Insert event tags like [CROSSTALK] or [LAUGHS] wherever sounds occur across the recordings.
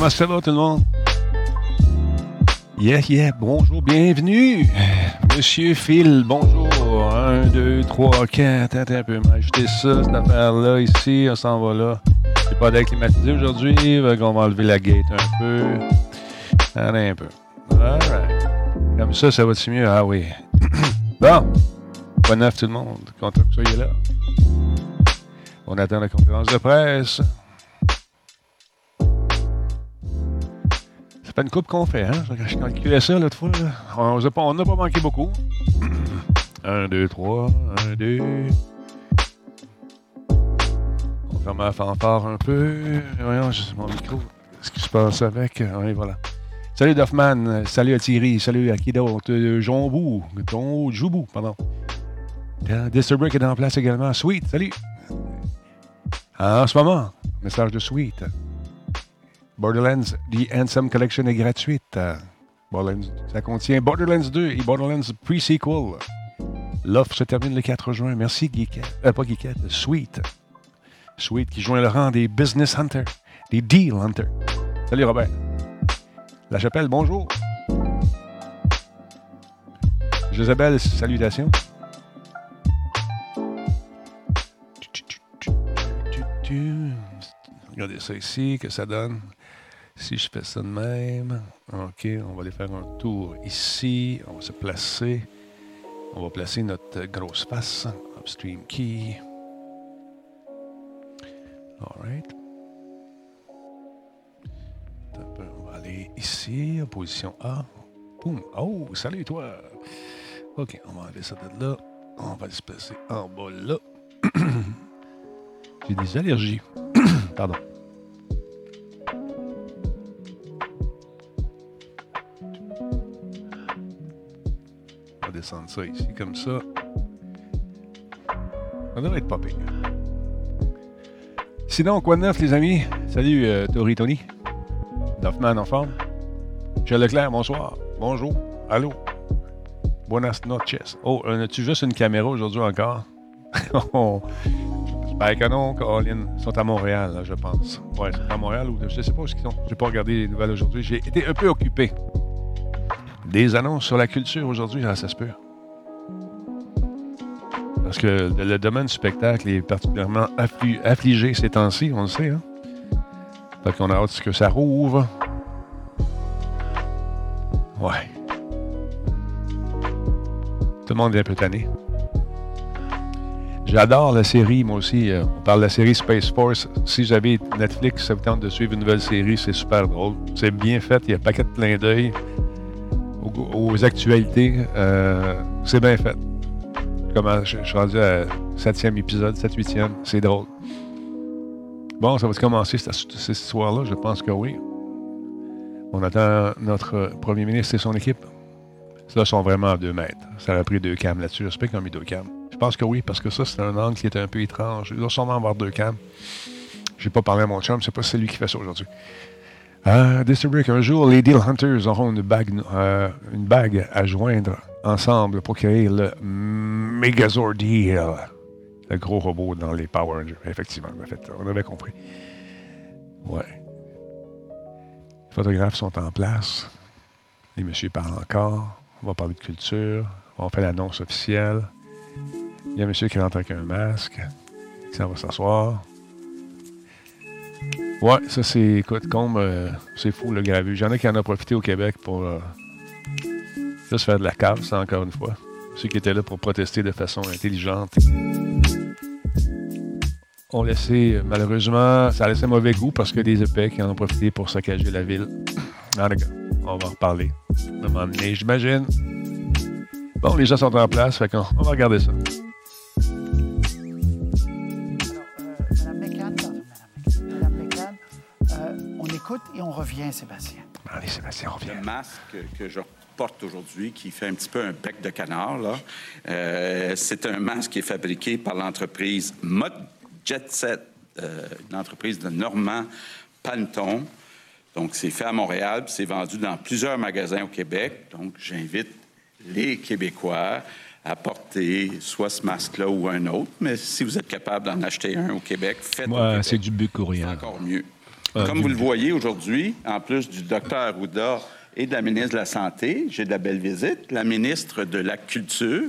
comment ça va tout le monde? Yeah, yeah, bonjour, bienvenue. Monsieur Phil, bonjour. Un, deux, trois, quatre. Attends un peu, m'ajouter ça, cette affaire-là, ici, on s'en va là. J'ai pas d'air climatisé aujourd'hui, on va enlever la gate un peu. Allez un peu. Alright. Comme ça, ça va-tu mieux? Ah oui. [COUGHS] bon. Bonne neuf tout le monde. Content que vous soyez là. On attend la conférence de presse. Une coupe qu'on fait, hein? Je calculais ça l'autre fois. On n'a pas, manqué beaucoup. [CLEARS THROAT] Un, deux, trois. Un, deux. On ferme la fanfare un peu. Voyons, mon micro. Qu'est-ce qui se passe avec? Oui, voilà. Salut Duffman, salut à Thierry, salut à qui d'autre? Jombou, Ton Joubou, pardon. Disturbrick est en place également. Sweet, salut. En ce moment, message de Sweet. Borderlands The Handsome Collection est gratuite. Borderlands, ça contient Borderlands 2 et Borderlands Pre-Sequel. L'offre se termine le 4 juin. Merci, Geekette. Euh, pas Geekette, Sweet. Sweet qui joint le rang des Business Hunters, des Deal Hunters. Salut Robert. La Chapelle, bonjour. Josabelle, salutations. Regardez ça ici, que ça donne. Si je fais ça de même, OK, on va aller faire un tour ici. On va se placer. On va placer notre grosse face. Upstream key. All right. On va aller ici, en position A. Boum. Oh, salut toi. OK, on va enlever ça de là. On va se placer en bas là. [COUGHS] J'ai des allergies. [COUGHS] Pardon. Descendre ça ici comme ça. Ça devrait être pas pire. Sinon, quoi de neuf, les amis? Salut, euh, Tori Tony. Duffman en forme. Michel Leclerc, bonsoir. Bonjour. Allô? Buenas noches. Oh, on a-tu juste une caméra aujourd'hui encore? J'espère que non, Colin. Ils sont à Montréal, je pense. Ouais, à Montréal ou je sais pas où ils sont. J'ai pas regardé les nouvelles aujourd'hui. J'ai été un peu occupé. Des annonces sur la culture aujourd'hui, ça se peut. Parce que le domaine du spectacle est particulièrement affligé ces temps-ci, on le sait. Hein? Fait qu'on a hâte que ça rouvre. Ouais. Tout le monde est un peu tanné. J'adore la série, moi aussi. Euh, on parle de la série Space Force. Si j'avais Netflix, ça vous tente de suivre une nouvelle série, c'est super drôle. C'est bien fait, il y a un paquet de plein d'œil aux, actualités. Euh, c'est bien fait. Comment, je, suis rendu à 7e épisode, 7 8e. C'est drôle. Bon, ça va commencer cette histoire-là? Je pense que oui. On attend notre premier ministre et son équipe. Ceux-là sont vraiment à deux mètres. Ça aurait pris deux cams là-dessus. J'espère qu'ils ont mis deux cams. Je pense que oui, parce que ça, c'est un angle qui est un peu étrange. Il doit sûrement avoir deux cams. Je n'ai pas parlé à mon chum, c'est pas celui qui fait ça aujourd'hui. Euh, un jour, les Deal Hunters auront une bague, euh, une bague à joindre ensemble pour créer le Megazord Deal. Le gros robot dans les Power Rangers. Effectivement, en fait, on avait compris. Ouais. Les photographes sont en place. Les messieurs parlent encore. On va parler de culture. On fait l'annonce officielle. Il y a un monsieur qui rentre avec un masque. Ça va s'asseoir. Ouais, ça c'est, écoute, comme euh, c'est fou le gravu. J'en ai qui en ont profité au Québec pour euh, juste faire de la cave, ça encore une fois. Ceux qui étaient là pour protester de façon intelligente ont laissé, malheureusement, ça a laissé mauvais goût parce que des épais qui en ont profité pour saccager la ville. Ah, on va en reparler. À un moment donné, j'imagine. Bon, les gens sont en place, fait qu'on on va regarder ça. Écoute et on revient, Sébastien. Allez, Sébastien, on revient. Le masque que je porte aujourd'hui, qui fait un petit peu un bec de canard, là, euh, c'est un masque qui est fabriqué par l'entreprise Mod Jet Set, euh, une entreprise de Normand Panton. Donc, c'est fait à Montréal, c'est vendu dans plusieurs magasins au Québec. Donc, j'invite les Québécois à porter soit ce masque-là ou un autre. Mais si vous êtes capable d'en acheter un au Québec, faites-le. c'est du C'est encore mieux. Ah, Comme vous le voyez aujourd'hui, en plus du docteur Arruda et de la ministre de la Santé, j'ai de la belle visite, la ministre de la Culture,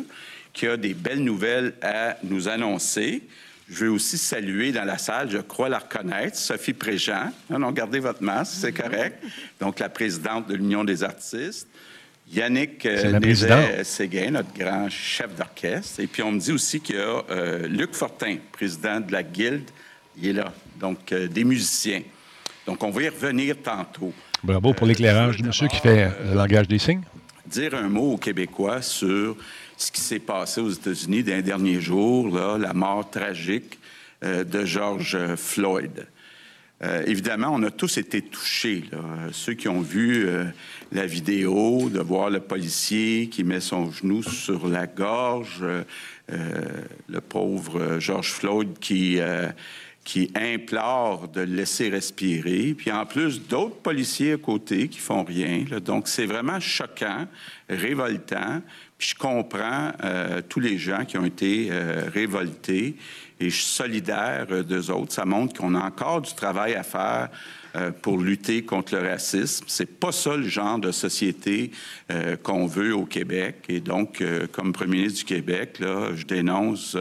qui a des belles nouvelles à nous annoncer. Je veux aussi saluer dans la salle, je crois la reconnaître, Sophie Préjean. Non, non, gardez votre masque, c'est correct. Donc, la présidente de l'Union des artistes. Yannick euh, Séguin, notre grand chef d'orchestre. Et puis, on me dit aussi qu'il y a euh, Luc Fortin, président de la Guilde. Il est là. Donc, euh, des musiciens. Donc, on va y revenir tantôt. Bravo pour l'éclairage du monsieur qui fait le langage des signes. Dire un mot aux Québécois sur ce qui s'est passé aux États-Unis dans les derniers jours, là, la mort tragique euh, de George Floyd. Euh, évidemment, on a tous été touchés. Ceux qui ont vu euh, la vidéo, de voir le policier qui met son genou sur la gorge, le pauvre George Floyd qui qui implore de le laisser respirer, puis en plus d'autres policiers à côté qui font rien. Donc c'est vraiment choquant, révoltant. Puis je comprends euh, tous les gens qui ont été euh, révoltés et je suis solidaire euh, d'eux autres. Ça montre qu'on a encore du travail à faire euh, pour lutter contre le racisme. C'est pas ça le genre de société euh, qu'on veut au Québec. Et donc, euh, comme premier ministre du Québec, là, je dénonce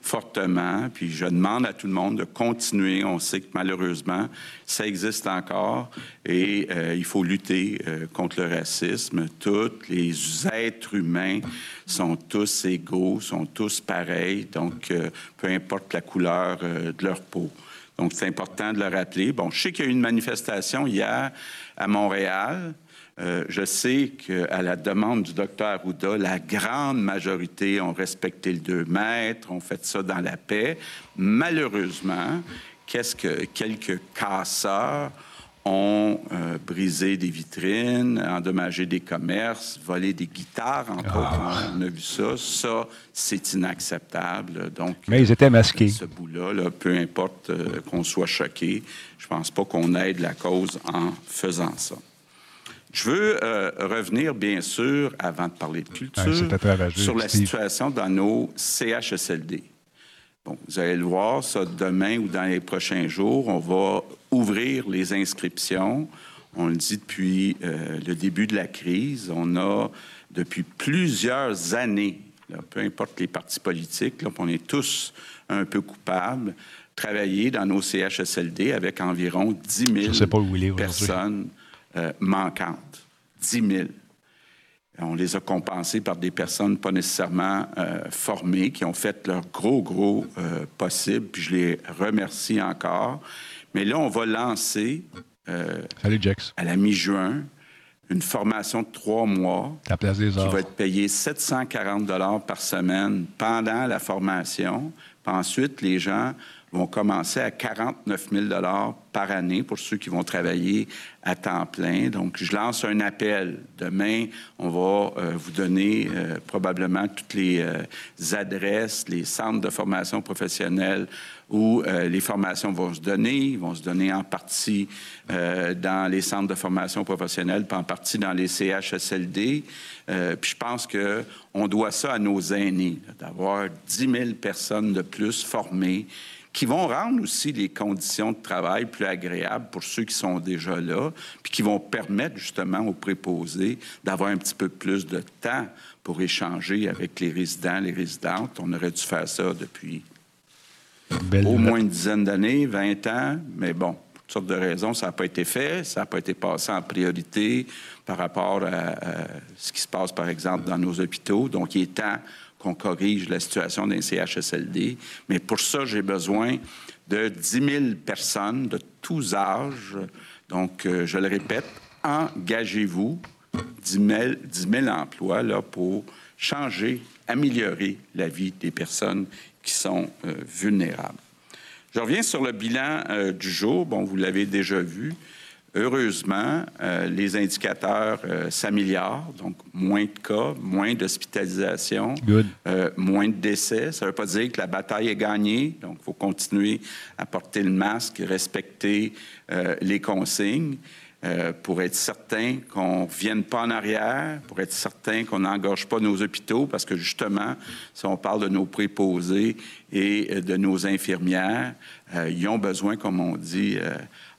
fortement, puis je demande à tout le monde de continuer. On sait que malheureusement, ça existe encore et il faut lutter contre le racisme. Tous les êtres humains sont tous égaux, sont tous pareils, donc peu importe la couleur de leur peau. Donc, c'est important de le rappeler. Bon, je sais qu'il y a eu une manifestation hier à Montréal. Euh, je sais qu'à la demande du docteur Arruda, la grande majorité ont respecté le 2 mètres, ont fait ça dans la paix. Malheureusement, qu'est-ce que quelques casseurs ont euh, brisé des vitrines, endommagé des commerces, volé des guitares, encore. Ah. On a vu ça. Ça, c'est inacceptable. Donc, Mais ils étaient masqués. Ce bout-là, peu importe euh, qu'on soit choqué, je pense pas qu'on aide la cause en faisant ça. Je veux euh, revenir, bien sûr, avant de parler de culture, sur la situation dans nos CHSLD. Bon, vous allez le voir, ça, demain ou dans les prochains jours, on va ouvrir les inscriptions. On le dit depuis euh, le début de la crise. On a, depuis plusieurs années, peu importe les partis politiques, on est tous un peu coupables, travaillé dans nos CHSLD avec environ 10 000 personnes euh, manquantes. 10 000. On les a compensés par des personnes pas nécessairement formées, qui ont fait leur gros, gros possible, puis je les remercie encore. Mais là, on va lancer à la mi-juin une formation de trois mois qui va être payée 740 dollars par semaine pendant la formation. Puis ensuite, les gens vont commencer à 49 000 par année pour ceux qui vont travailler à temps plein. Donc, je lance un appel. Demain, on va euh, vous donner euh, probablement toutes les euh, adresses, les centres de formation professionnelle où les formations vont se donner. Ils vont se donner en partie dans les centres de formation professionnelle, puis en partie dans les CHSLD. puis je pense qu'on doit ça à nos aînés, d'avoir 10 000 personnes de plus formées qui vont rendre aussi les conditions de travail plus agréables pour ceux qui sont déjà là, puis qui vont permettre justement aux préposés d'avoir un petit peu plus de temps pour échanger avec les résidents, les résidentes. On aurait dû faire ça depuis au moins une dizaine d'années, 20 ans, mais bon, pour toutes sortes de raisons, ça n'a pas été fait, ça n'a pas été passé en priorité par rapport à, ce qui se passe, par exemple, dans nos hôpitaux. Donc, il est temps qu'on corrige la situation d'un CHSLD. Mais pour ça, j'ai besoin de 10 000 personnes de tous âges. Donc, euh, je le répète, engagez-vous 10 000, emplois là, pour changer, améliorer la vie des personnes qui sont euh, vulnérables. Je reviens sur le bilan euh, du jour. Bon, vous l'avez déjà vu. Heureusement, euh, les indicateurs euh, s'améliorent, donc moins de cas, moins d'hospitalisation, euh, moins de décès. Ça ne veut pas dire que la bataille est gagnée, donc il faut continuer à porter le masque, respecter les consignes. pour être certain qu'on ne vienne pas en arrière, pour être certain qu'on n'engorge pas nos hôpitaux, parce que justement, si on parle de nos préposés et de nos infirmières, ils ont besoin, comme on dit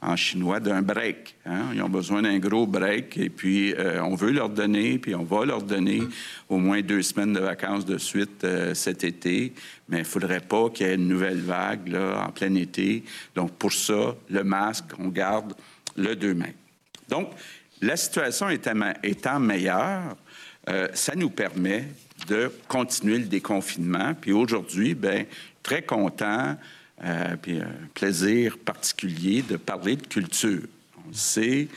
en chinois d'un break. Hein. Ils ont besoin d'un gros break et puis euh, on veut leur donner, puis on va leur donner au moins deux semaines de vacances de suite euh, cet été, mais il ne faudrait pas qu'il y ait une nouvelle vague là, en plein été. Donc pour ça, le masque, on garde le deux mains. Donc la situation étant, meilleure, euh, ça nous permet de continuer le déconfinement. Puis aujourd'hui, ben très content euh, puis un plaisir particulier de parler de culture. On le sait,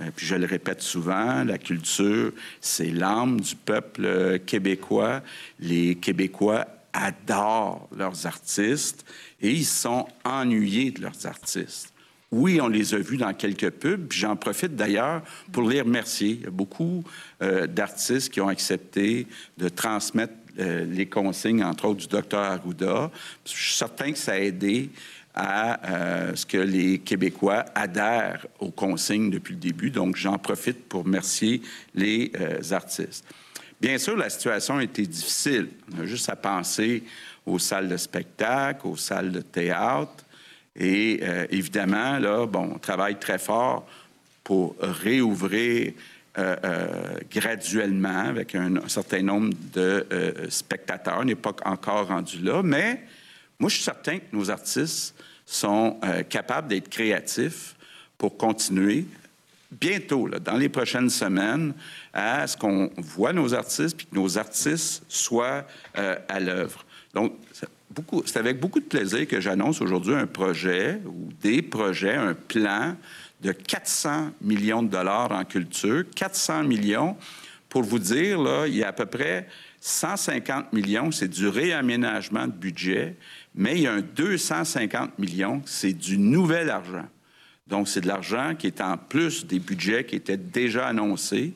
euh, puis je le répète souvent, la culture, c'est l'âme du peuple québécois. Les Québécois adorent leurs artistes et ils sont ennuyés de leurs artistes. Oui, on les a vus dans quelques pubs, j'en profite d'ailleurs pour les remercier. Il y a beaucoup euh, d'artistes qui ont accepté de transmettre euh, les consignes, entre autres, du docteur Arruda. Je suis certain que ça a aidé à euh, ce que les Québécois adhèrent aux consignes depuis le début. Donc, j'en profite pour remercier les euh, artistes. Bien sûr, la situation a été difficile. On a juste à penser aux salles de spectacle, aux salles de théâtre. Et évidemment, là, bon, on travaille très fort pour réouvrir euh, euh, graduellement avec un, certain nombre de euh, spectateurs. On n'est pas encore rendu là, mais moi, je suis certain que nos artistes sont capables d'être créatifs pour continuer bientôt, dans les prochaines semaines, à ce qu'on voit nos artistes puis que nos artistes soient à l'œuvre. Donc, c'est avec beaucoup de plaisir que j'annonce aujourd'hui un projet ou des projets, un plan de 400 millions de dollars en culture. 400 millions, pour vous dire, là, il y a à peu près 150 millions, c'est du réaménagement de budget, mais il y a un 250 millions, c'est du nouvel argent. Donc, c'est de l'argent qui est en plus des budgets qui étaient déjà annoncés.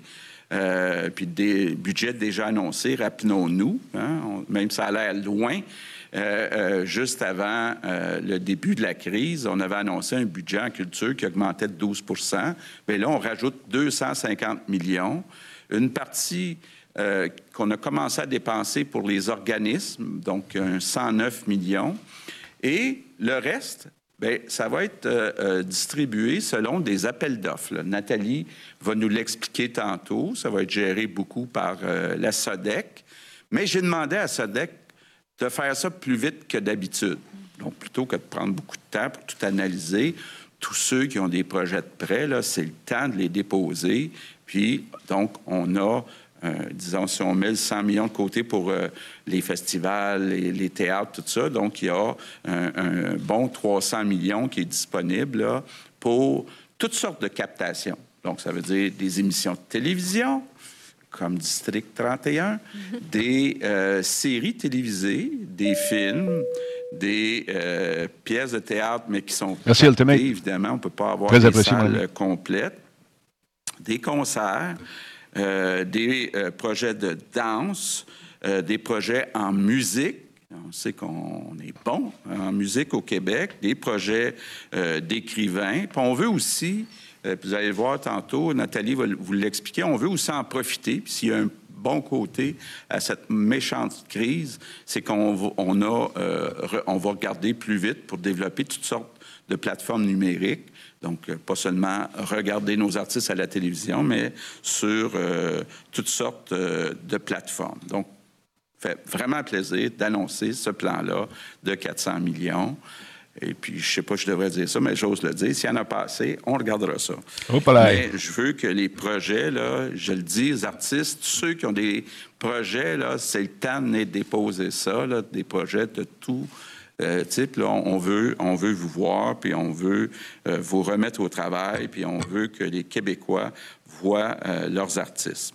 Euh, puis des budgets déjà annoncés, rappelons-nous, hein, même ça a l'air loin, euh, euh, juste avant euh, le début de la crise, on avait annoncé un budget en culture qui augmentait de 12% Mais là, on rajoute 250 millions. Une partie qu'on a commencé à dépenser pour les organismes, donc 109 millions. Et le reste, Bien, ça va être distribué selon des appels d'offres. Nathalie va nous l'expliquer tantôt. Ça va être géré beaucoup par la SODEC. Mais j'ai demandé à SODEC de faire ça plus vite que d'habitude. Donc, plutôt que de prendre beaucoup de temps pour tout analyser, tous ceux qui ont des projets de prêt, c'est le temps de les déposer. Puis, donc, on a disons, si on met 100 millions de côté pour les festivals, les, théâtres, tout ça, donc il y a un, bon 300 millions qui est disponible pour toutes sortes de captations. Donc, ça veut dire des émissions de télévision, comme District 31, des euh, séries télévisées, des films, des euh, pièces de théâtre, mais qui sont Merci, captées, évidemment. On ne peut pas avoir des salles complètes. Des concerts, euh, des projets de danse, des projets en musique. On sait qu'on est bon en musique au Québec, des projets d'écrivains. Puis on veut aussi vous allez le voir tantôt, Nathalie va vous l'expliquer. On veut aussi en profiter. S'il y a un bon côté à cette méchante crise, c'est qu'on on a, euh, va regarder plus vite pour développer toutes sortes de plateformes numériques. Donc, euh, pas seulement regarder nos artistes à la télévision, mais sur toutes sortes de plateformes. Donc, fait vraiment plaisir d'annoncer ce plan-là de 400 millions. Et puis, je sais pas, je devrais dire ça, mais j'ose le dire. S'il y en a pas assez, on regardera ça. mais je veux que les projets, là, je le dis aux artistes, ceux qui ont des projets, là, c'est le temps de déposer ça, là, des projets de tout euh, type. Là, on veut, on veut vous voir, puis on veut euh, vous remettre au travail, puis on veut que les Québécois voient euh, leurs artistes.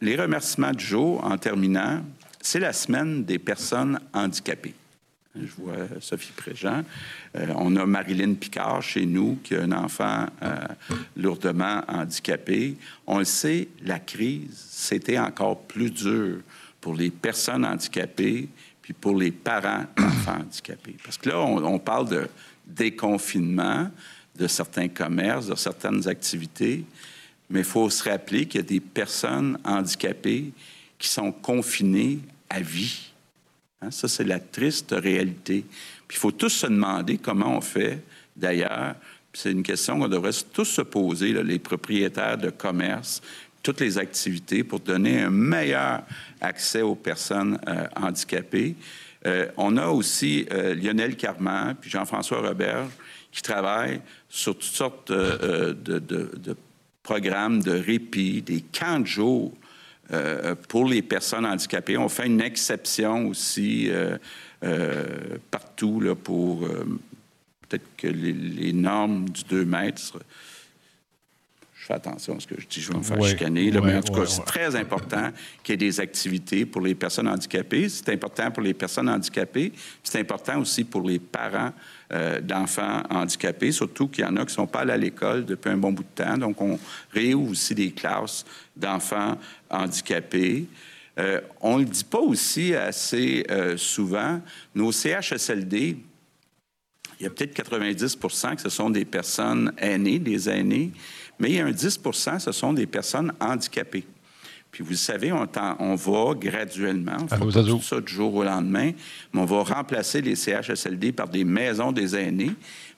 les remerciements de jour, en terminant, c'est la semaine des personnes handicapées. Je vois Sophie Préjean. Euh, on a Marilyn Picard chez nous, qui a un enfant euh, lourdement handicapé. On le sait, la crise, c'était encore plus dur pour les personnes handicapées puis pour les parents [COUGHS] d'enfants handicapés. Parce que là, on, parle de déconfinement de certains commerces, de certaines activités, mais il faut se rappeler qu'il y a des personnes handicapées qui sont confinées à vie Hein, ça, c'est la triste réalité. Puis il faut tous se demander comment on fait, d'ailleurs. C'est une question qu'on devrait tous se poser, les propriétaires de commerce, toutes les activités, pour donner un meilleur accès aux personnes euh, handicapées. Euh, on a aussi euh, Lionel Carman puis Jean-François Robert qui travaillent sur toutes sortes de, de programmes de répit, des camps de jour euh, pour les personnes handicapées. On fait une exception aussi euh, euh, partout là, pour peut-être que les, normes du 2 mètres fais attention à ce que je dis, je vais me faire chicaner. mais en tout cas, c'est très important qu'il y ait des activités pour les personnes handicapées. C'est important pour les personnes handicapées. C'est important aussi pour les parents euh, d'enfants handicapés, surtout qu'il y en a qui ne sont pas allés à l'école depuis un bon bout de temps. Donc, on réouvre aussi des classes d'enfants handicapés. Euh, on ne le dit pas aussi assez euh, souvent, nos CHSLD, il y a peut-être 90 que ce sont des personnes aînées, des aînés, mais il y a un 10% ce sont des personnes handicapées. Puis vous savez, on, on va graduellement, on fait tout ça du jour au lendemain, mais on va remplacer les CHSLD par des maisons des aînés.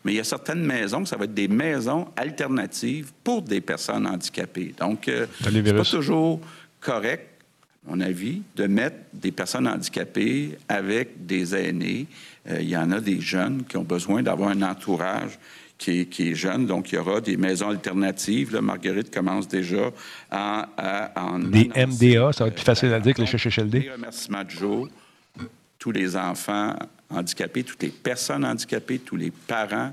Mais il y a certaines maisons, ça va être des maisons alternatives pour des personnes handicapées. Donc, euh, c'est pas toujours correct, à mon avis, de mettre des personnes handicapées avec des aînés. Euh, il y en a des jeunes qui ont besoin d'avoir un entourage qui est, jeune. Donc, il y aura des maisons alternatives. Marguerite commence déjà à, en... Des MDA, ça va être plus facile à dire que les CHSLD. Des remerciements de jour. Tous les enfants handicapés, toutes les personnes handicapées, tous les parents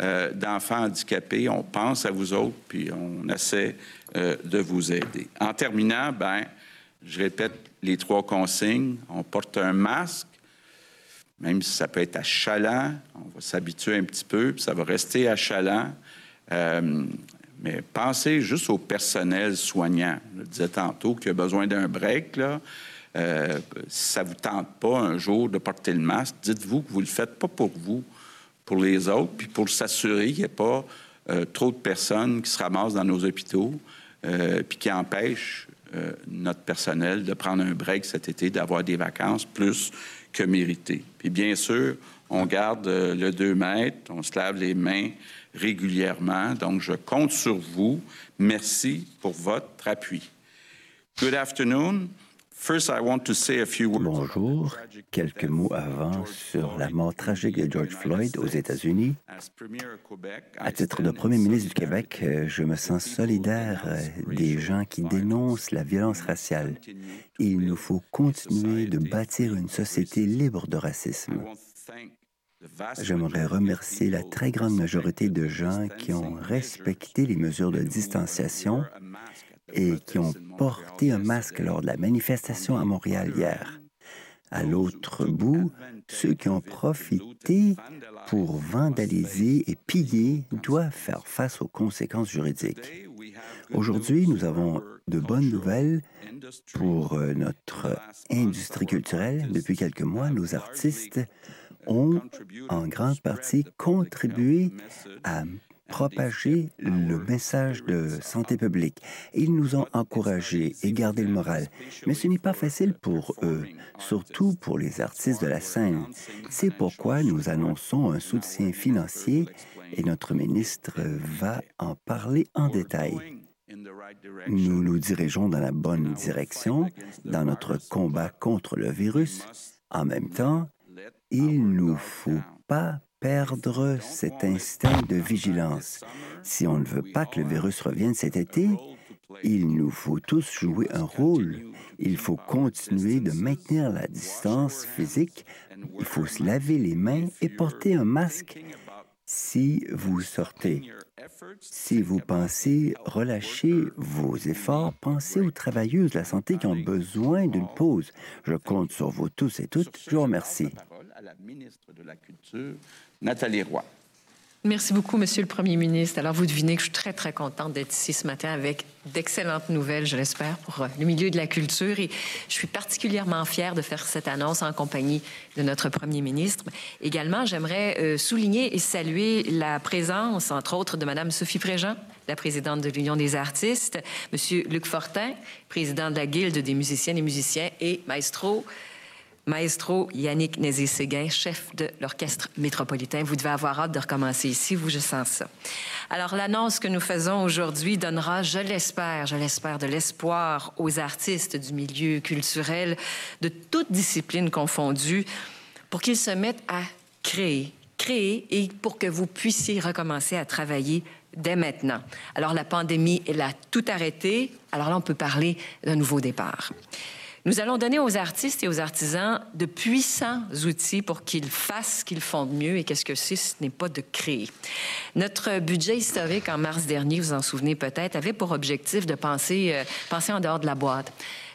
euh, d'enfants handicapés, on pense à vous autres, puis on essaie euh, de vous aider. En terminant, ben, je répète les trois consignes. On porte un masque, même si ça peut être achalant, on va s'habituer un petit peu, puis ça va rester achalant. Euh, mais pensez juste au personnel soignant. Je disais tantôt qu'il a besoin d'un break. Euh, si ça ne vous tente pas un jour de porter le masque, dites-vous que vous ne le faites pas pour vous, pour les autres, puis pour s'assurer qu'il n'y ait pas euh, trop de personnes qui se ramassent dans nos hôpitaux, puis qui empêchent notre personnel de prendre un break cet été, d'avoir des vacances plus que mérité. Puis bien sûr, on garde euh, le 2 mètres, on se lave les mains régulièrement. Donc, je compte sur vous. Merci pour votre appui. Good afternoon. Bonjour. Quelques mots avant sur la mort tragique de George Floyd aux États-Unis. À titre de Premier ministre du Québec, euh, je me sens solidaire euh, des gens qui dénoncent la violence raciale. Il nous faut continuer de bâtir une société libre de racisme. J'aimerais remercier la très grande majorité de gens qui ont respecté les mesures de distanciation et qui ont porté un masque lors de la manifestation à Montréal hier. À l'autre bout, ceux qui ont profité pour vandaliser et piller doivent faire face aux conséquences juridiques. Aujourd'hui, nous avons de bonnes nouvelles pour euh, notre industrie culturelle. Depuis quelques mois, nos artistes ont en grande partie contribué à propager le message de santé publique. Ils nous ont encouragés et gardé le moral. Mais ce n'est pas facile pour eux, surtout pour les artistes de la scène. C'est pourquoi nous annonçons un soutien financier et notre ministre va en parler en détail. Nous nous dirigeons dans la bonne direction dans notre combat contre le virus. En même temps, il ne nous faut pas perdre cet instinct de vigilance. Si on ne veut pas que le virus revienne cet été, il nous faut tous jouer un rôle. Il faut continuer de maintenir la distance physique. Il faut se laver les mains et porter un masque si vous sortez. Si vous pensez relâcher vos efforts, pensez aux travailleuses de la santé qui ont besoin d'une pause. Je compte sur vous tous et toutes. Je vous remercie. Nathalie Roy. Merci beaucoup, Monsieur le Premier ministre. Alors, vous devinez que je suis très, très contente d'être ici ce matin avec d'excellentes nouvelles, je l'espère, pour euh, le milieu de la culture. Et je suis particulièrement fière de faire cette annonce en compagnie de notre Premier ministre. Également, j'aimerais euh, souligner et saluer la présence, entre autres, de Madame Sophie Préjean, la présidente de l'Union des artistes, Monsieur Luc Fortin, président de la Guilde des musiciennes et musiciens, et Maestro Maestro Yannick Nézé-Séguin, chef de l'Orchestre métropolitain. Vous devez avoir hâte de recommencer ici, vous, je sens ça. Alors, l'annonce que nous faisons aujourd'hui donnera, je l'espère, je l'espère, de l'espoir aux artistes du milieu culturel, de toutes disciplines confondues, pour qu'ils se mettent à créer, créer et pour que vous puissiez recommencer à travailler dès maintenant. Alors, la pandémie, elle a tout arrêté. Alors là, on peut parler d'un nouveau départ. Nous allons donner aux artistes et aux artisans de puissants outils pour qu'ils fassent ce qu'ils font de mieux et qu'est-ce que c'est, ce n'est pas de créer. Notre budget historique en mars dernier, vous en souvenez peut-être, avait pour objectif de penser, euh, penser en dehors de la boîte,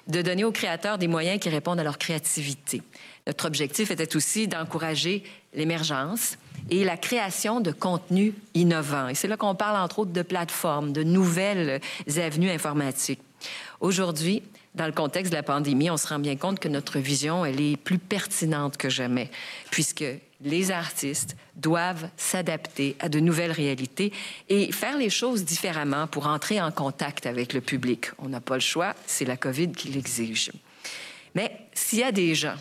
de donner aux créateurs des moyens qui répondent à leur créativité. Notre objectif était aussi d'encourager l'émergence et la création de contenus innovants. Et c'est là qu'on parle entre autres de plateformes, de nouvelles avenues informatiques. Aujourd'hui, dans le contexte de la pandémie, on se rend bien compte que notre vision, elle est plus pertinente que jamais, puisque les artistes doivent s'adapter à de nouvelles réalités et faire les choses différemment pour entrer en contact avec le public. On n'a pas le choix, c'est la COVID qui l'exige. Mais s'il y a des gens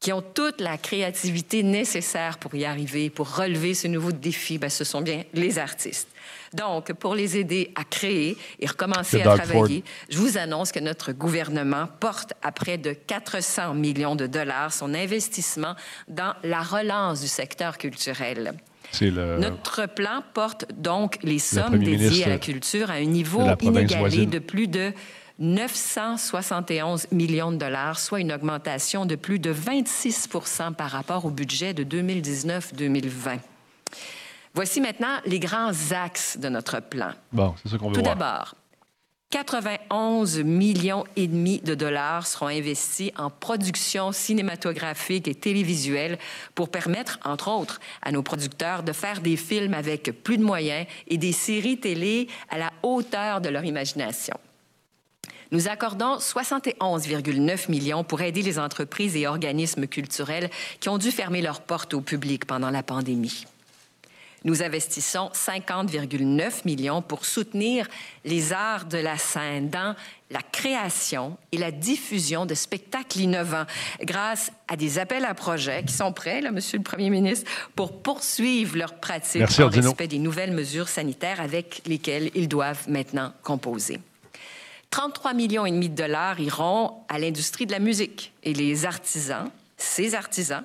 qui ont toute la créativité nécessaire pour y arriver, pour relever ce nouveau défi, ben, ce sont bien les artistes. Donc, pour les aider à créer et recommencer à travailler, je vous annonce que notre gouvernement porte à près de 400 millions de dollars son investissement dans la relance du secteur culturel. Notre plan porte donc les sommes dédiées à la culture à un niveau inégalé de plus de 971 millions de dollars, soit une augmentation de plus de 26% par rapport au budget de 2019-2020. Voici maintenant les grands axes de notre plan. Bon, c'est ça qu'on veut Tout d'abord, 91 millions et demi de dollars seront investis en production cinématographique et télévisuelle pour permettre, entre autres, à nos producteurs de faire des films avec plus de moyens et des séries télé à la hauteur de leur imagination. Nous accordons 71,9 millions pour aider les entreprises et organismes culturels qui ont dû fermer leurs portes au public pendant la pandémie. Nous investissons 50,9 millions pour soutenir les arts de la scène dans la création et la diffusion de spectacles innovants grâce à des appels à projets qui sont prêts, là, Monsieur le Premier ministre, pour poursuivre leur pratique Merci, en respect des nouvelles mesures sanitaires avec lesquelles ils doivent maintenant composer. 33 millions et demi de dollars iront à l'industrie de la musique et les artisans, ces artisans,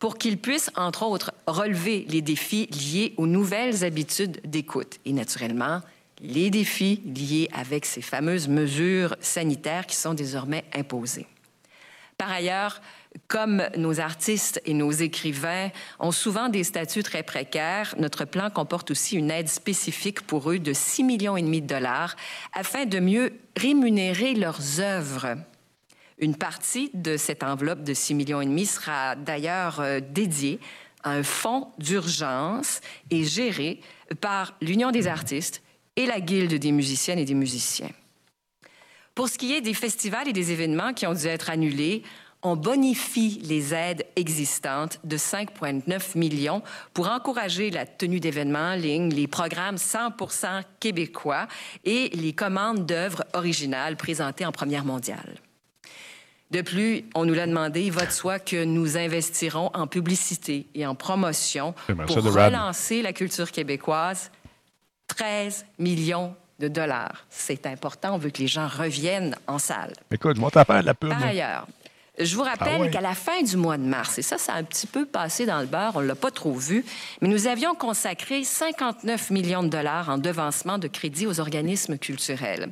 pour qu'ils puissent, entre autres, relever les défis liés aux nouvelles habitudes d'écoute et, naturellement, les défis liés avec ces fameuses mesures sanitaires qui sont désormais imposées. Par ailleurs, comme nos artistes et nos écrivains ont souvent des statuts très précaires, notre plan comporte aussi une aide spécifique pour eux de 6 millions et demi de dollars afin de mieux rémunérer leurs œuvres. Une partie de cette enveloppe de 6 millions et demi sera d'ailleurs euh, dédiée à un fonds d'urgence et géré par l'Union des artistes et la Guilde des musiciennes et des musiciens. Pour ce qui est des festivals et des événements qui ont dû être annulés, on bonifie les aides existantes de 5,9 millions pour encourager la tenue d'événements en ligne, les programmes 100 québécois et les commandes d'œuvres originales présentées en première mondiale. De plus, on nous l'a demandé, il va de soi que nous investirons en publicité et en promotion pour relancer la culture québécoise. 13 millions de dollars. C'est important, on veut que les gens reviennent en salle. Écoute, je monte à faire de la pub. Par ailleurs, je vous rappelle ah qu'à la fin du mois de mars, et ça, ça a un petit peu passé dans le beurre, on ne l'a pas trop vu, mais nous avions consacré 59 millions de dollars en devancement de crédit aux organismes culturels.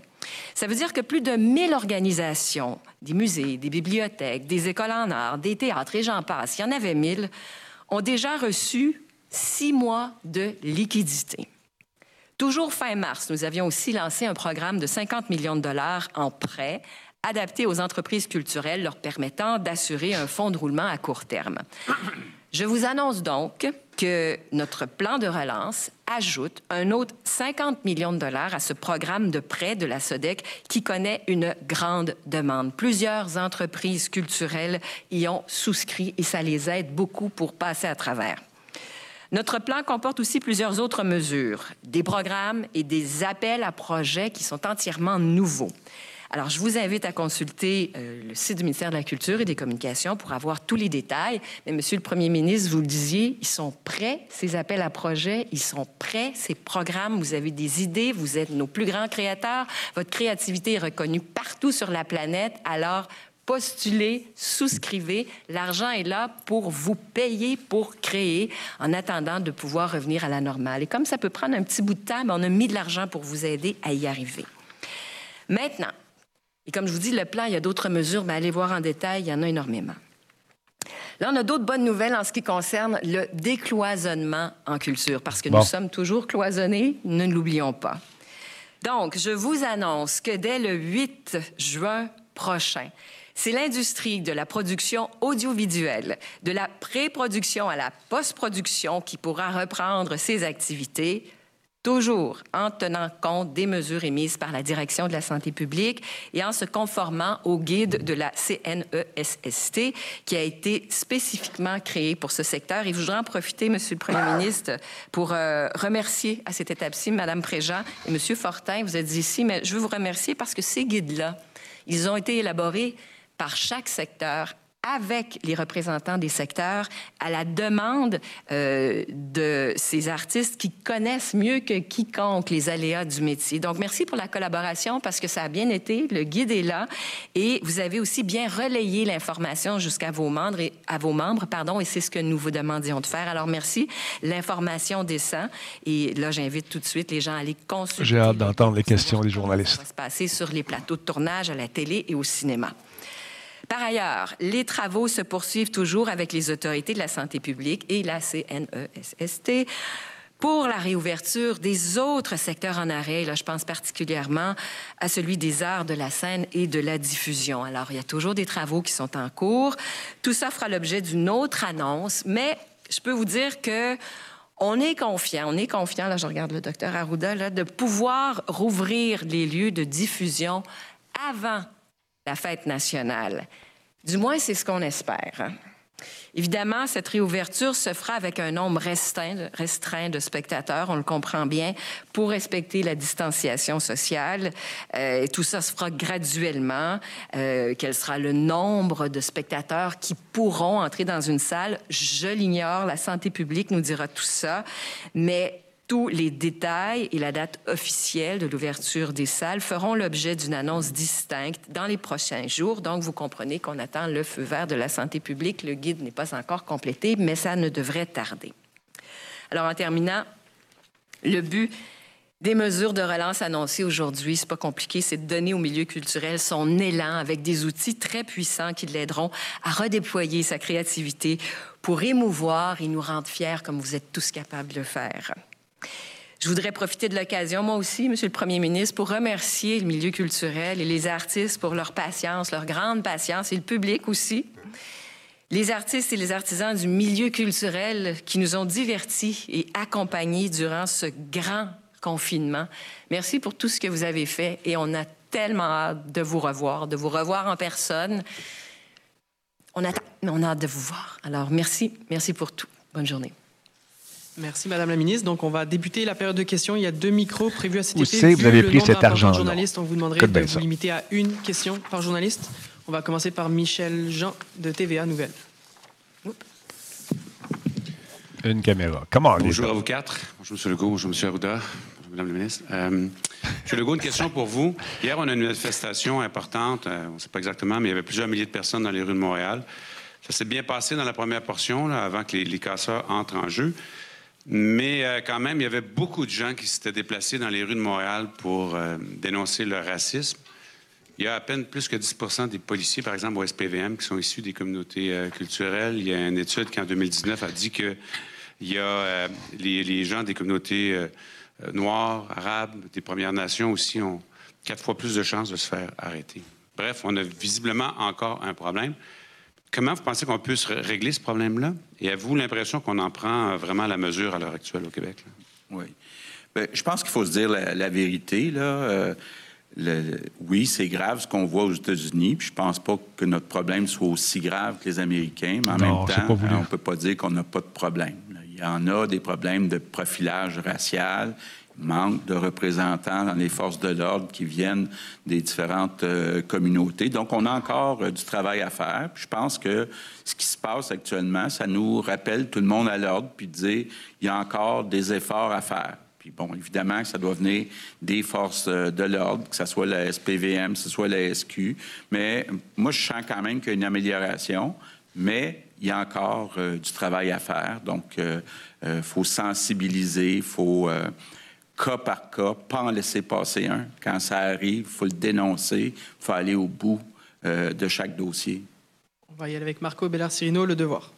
Ça veut dire que plus de 1000 organisations, des musées, des bibliothèques, des écoles en art, des théâtres et j'en passe, il y en avait 1000, ont déjà reçu six mois de liquidité. Toujours fin mars, nous avions aussi lancé un programme de 50 millions de dollars en prêts adaptés aux entreprises culturelles leur permettant d'assurer un fonds de roulement à court terme. Je vous annonce donc que notre plan de relance ajoute un autre 50 millions de dollars à ce programme de prêt de la SODEC qui connaît une grande demande. Plusieurs entreprises culturelles y ont souscrit et ça les aide beaucoup pour passer à travers. Notre plan comporte aussi plusieurs autres mesures, des programmes et des appels à projets qui sont entièrement nouveaux. Alors, je vous invite à consulter euh, le site du ministère de la Culture et des Communications pour avoir tous les détails. Mais, Monsieur le Premier ministre, vous le disiez, ils sont prêts, ces appels à projets, ils sont prêts, ces programmes. Vous avez des idées, vous êtes nos plus grands créateurs. Votre créativité est reconnue partout sur la planète. Alors, postulez, souscrivez. L'argent est là pour vous payer pour créer en attendant de pouvoir revenir à la normale. Et comme ça peut prendre un petit bout de temps, on a mis de l'argent pour vous aider à y arriver. Maintenant, et comme je vous dis, le plan, il y a d'autres mesures, mais allez voir en détail, il y en a énormément. Là, on a d'autres bonnes nouvelles en ce qui concerne le décloisonnement en culture, parce que nous sommes toujours cloisonnés, ne l'oublions pas. Donc, je vous annonce que dès le 8 juin prochain, c'est l'industrie de la production audiovisuelle, de la pré-production à la post-production qui pourra reprendre ses activités toujours en tenant compte des mesures émises par la Direction de la santé publique et en se conformant au guide de la CNESST qui a été spécifiquement créé pour ce secteur. Et je voudrais en profiter, Monsieur le Premier ministre, pour euh, remercier à cette étape-ci Madame Préjean et Monsieur Fortin. Vous êtes ici, mais je veux vous remercier parce que ces guides-là, ils ont été élaborés par chaque secteur avec les représentants des secteurs à la demande euh, de ces artistes qui connaissent mieux que quiconque les aléas du métier. Donc, merci pour la collaboration parce que ça a bien été. Le guide est là et vous avez aussi bien relayé l'information jusqu'à vos membres et à vos membres, pardon, et c'est ce que nous vous demandions de faire. Alors, merci. L'information descend et là, j'invite tout de suite les gens à aller consulter. J'ai hâte d'entendre les questions des journalistes. Ça va se passer sur les plateaux de tournage, à la télé et au cinéma. Par ailleurs, les travaux se poursuivent toujours avec les autorités de la santé publique et la CNESST pour la réouverture des autres secteurs en arrêt. Là, je pense particulièrement à celui des arts de la scène et de la diffusion. Alors, il y a toujours des travaux qui sont en cours. Tout ça fera l'objet d'une autre annonce, mais je peux vous dire que on est confiant, on est confiant, là je regarde le docteur Arruda, là, de pouvoir rouvrir les lieux de diffusion avant la fête nationale. Du moins, c'est ce qu'on espère. Évidemment, cette réouverture se fera avec un nombre restreint, de spectateurs, on le comprend bien, pour respecter la distanciation sociale. Euh, et tout ça se fera graduellement. Euh, quel sera le nombre de spectateurs qui pourront entrer dans une salle? Je l'ignore, la santé publique nous dira tout ça. Mais Tous les détails et la date officielle de l'ouverture des salles feront l'objet d'une annonce distincte dans les prochains jours. Donc, vous comprenez qu'on attend le feu vert de la santé publique. Le guide n'est pas encore complété, mais ça ne devrait tarder. Alors, en terminant, le but des mesures de relance annoncées aujourd'hui, c'est pas compliqué, c'est de donner au milieu culturel son élan avec des outils très puissants qui l'aideront à redéployer sa créativité pour émouvoir et nous rendre fiers comme vous êtes tous capables de le faire. Je voudrais profiter de l'occasion, moi aussi, Monsieur le Premier ministre, pour remercier le milieu culturel et les artistes pour leur patience, leur grande patience, et le public aussi. Les artistes et les artisans du milieu culturel qui nous ont divertis et accompagnés durant ce grand confinement. Merci pour tout ce que vous avez fait et on a tellement hâte de vous revoir, de vous revoir en personne. On attend, mais on a hâte de vous voir. Alors, merci, merci pour tout. Bonne journée. Merci, Madame la Ministre. Donc, on va débuter la période de questions. Il y a deux micros prévus à cet effet. Où vous avez pris cet argent journaliste, on vous demanderait de vous limiter à une question par journaliste. On va commencer par Michel Jean de TVA Nouvelle. Une caméra. Comment Bonjour à vous quatre. Bonjour, M. Legault. Bonjour, M. Arruda. Bonjour, Mme la ministre. Euh, M. Legault, une question pour vous. Hier, on a une manifestation importante. Euh, on ne sait pas exactement, mais il y avait plusieurs milliers de personnes dans les rues de Montréal. Ça s'est bien passé dans la première portion, là, avant que les, les casseurs entrent en jeu. Mais euh, quand même, il y avait beaucoup de gens qui s'étaient déplacés dans les rues de Montréal pour euh, dénoncer le racisme. Il y a à peine plus que 10% des policiers, par exemple, au SPVM, qui sont issus des communautés euh, culturelles. Il y a une étude qui, en 2019, a dit que il y a les, les, gens des communautés noires, arabes, des Premières Nations aussi ont quatre fois plus de chances de se faire arrêter. Bref, on a visiblement encore un problème. Comment vous pensez qu'on peut régler ce problème-là? Et avez-vous l'impression qu'on en prend vraiment la mesure à l'heure actuelle au Québec? Oui. Bien, je pense qu'il faut se dire la, vérité. Là. Euh, oui, c'est grave ce qu'on voit aux États-Unis. Puis je pense pas que notre problème soit aussi grave que les Américains. Mais en même temps, on ne peut pas dire qu'on n'a pas de problème. Il y en a des problèmes de profilage racial manque de représentants dans les forces de l'ordre qui viennent des différentes euh, communautés. Donc, on a encore euh, du travail à faire. je pense que ce qui se passe actuellement, ça nous rappelle tout le monde à l'ordre, puis dire il y a encore des efforts à faire. Puis bon, évidemment, ça doit venir des forces euh, de l'ordre, que ce soit la SPVM, que ce soit la SQ. Mais moi, je sens quand même qu'il y a une amélioration, mais il y a encore du travail à faire. Donc, il faut sensibiliser, il faut cas par cas, pas en laisser passer un. Quand ça arrive, il faut le dénoncer, il faut aller au bout euh, de chaque dossier. On va y aller avec Marco Bellar-Cirino, Le Devoir.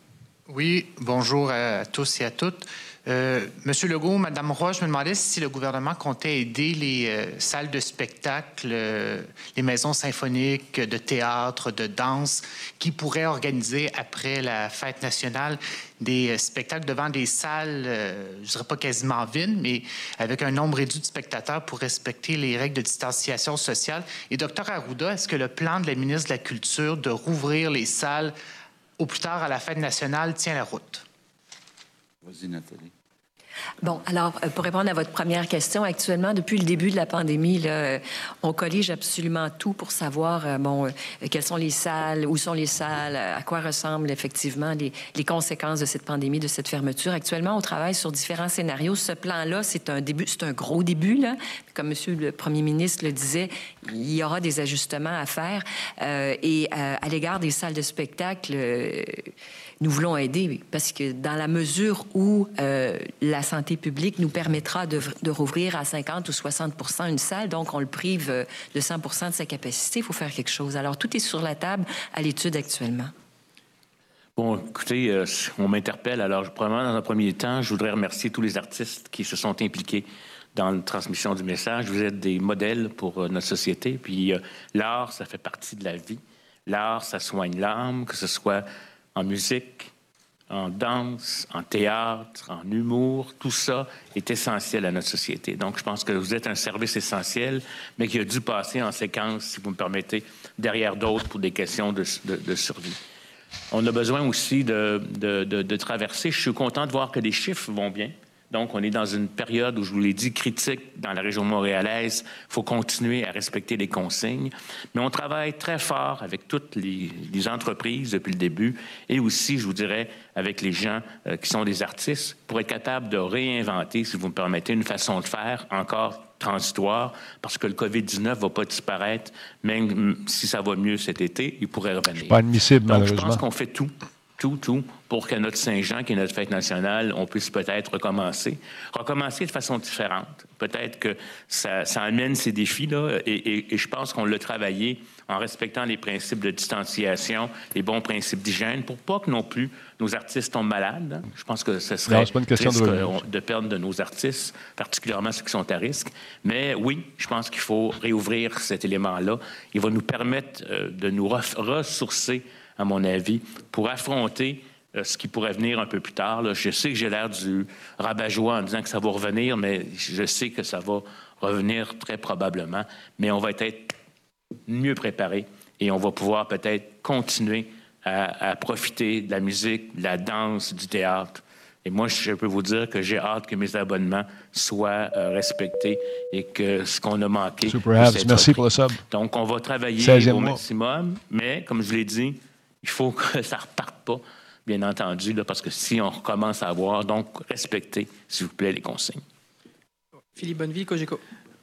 Oui, bonjour à tous et à toutes. Euh, Monsieur Legault, Madame Roy, je me demandais si le gouvernement comptait aider les euh, salles de spectacle, euh, les maisons symphoniques, de théâtre, de danse, qui pourraient organiser après la fête nationale des spectacles devant des salles, je ne dirais pas quasiment vides, mais avec un nombre réduit de spectateurs pour respecter les règles de distanciation sociale. Et docteur Arruda, est-ce que le plan de la ministre de la Culture de rouvrir les salles au plus tard à la fête nationale tient la route? Bon, alors, euh, pour répondre à votre première question, actuellement, depuis le début de la pandémie, euh, on collige absolument tout pour savoir, euh, bon, quelles sont les salles, où sont les salles, à quoi ressemblent effectivement les, les, conséquences de cette pandémie, de cette fermeture. Actuellement, on travaille sur différents scénarios. Ce plan-là, c'est un début, c'est un gros début. Comme Monsieur le Premier ministre le disait, il y aura des ajustements à faire. et à l'égard des salles de spectacle, nous voulons aider parce que dans la mesure où euh, la santé publique nous permettra de, rouvrir à 50 ou 60% une salle, donc on le prive euh, de 100% de sa capacité, il faut faire quelque chose. Alors tout est sur la table à l'étude actuellement. Bon, écoutez, euh, on m'interpelle. Alors, probablement, dans un premier temps, je voudrais remercier tous les artistes qui se sont impliqués dans la transmission du message. Vous êtes des modèles pour notre société. Puis l'art, ça fait partie de la vie. L'art, ça soigne l'âme, que ce soit en musique, en danse, en théâtre, en humour, tout ça est essentiel à notre société. Donc, je pense que vous êtes un service essentiel, mais qui a dû passer en séquence, si vous me permettez, derrière d'autres pour des questions de, survie. On a besoin aussi de, de, traverser. Je suis content de voir que les chiffres vont bien. Donc, on est dans une période où, je vous l'ai dit, critique dans la région montréalaise. Il faut continuer à respecter les consignes. Mais on travaille très fort avec toutes les, entreprises depuis le début et aussi, je vous dirais, avec les gens euh, qui sont des artistes pour être capable de réinventer, si vous me permettez, une façon de faire encore transitoire, parce que le COVID-19 ne va pas disparaître, même si ça va mieux cet été, il pourrait revenir. Pas admissible, Donc, malheureusement. Je pense qu'on fait tout tout, tout, pour que notre Saint-Jean, qui est notre fête nationale, on puisse peut-être recommencer. Recommencer de façon différente. Peut-être que ça, ça, amène ces défis-là, et, et, je pense qu'on l'a travaillé en respectant les principes de distanciation, les bons principes d'hygiène, pour pas que non plus nos artistes tombent malades. Je pense que ce serait non, une question de... de... perdre de nos artistes, particulièrement ceux qui sont à risque. Mais oui, je pense qu'il faut réouvrir cet élément-là. Il va nous permettre euh, de nous ressourcer à mon avis, pour affronter euh, ce qui pourrait venir un peu plus tard. Je sais que j'ai l'air du rabat-joie en disant que ça va revenir, mais je sais que ça va revenir très probablement. Mais on va être mieux préparé et on va pouvoir peut-être continuer à, profiter de la musique, de la danse, du théâtre. Et moi, je peux vous dire que j'ai hâte que mes abonnements soient euh, respectés et que ce qu'on a manqué. Super Merci pour le sub. Donc, on va travailler au maximum, mais comme je l'ai dit, il faut que ça ne reparte pas, bien entendu, là, parce que si on recommence à avoir, donc respectez, s'il vous plaît, les consignes. Philippe Bonneville, Cogeco.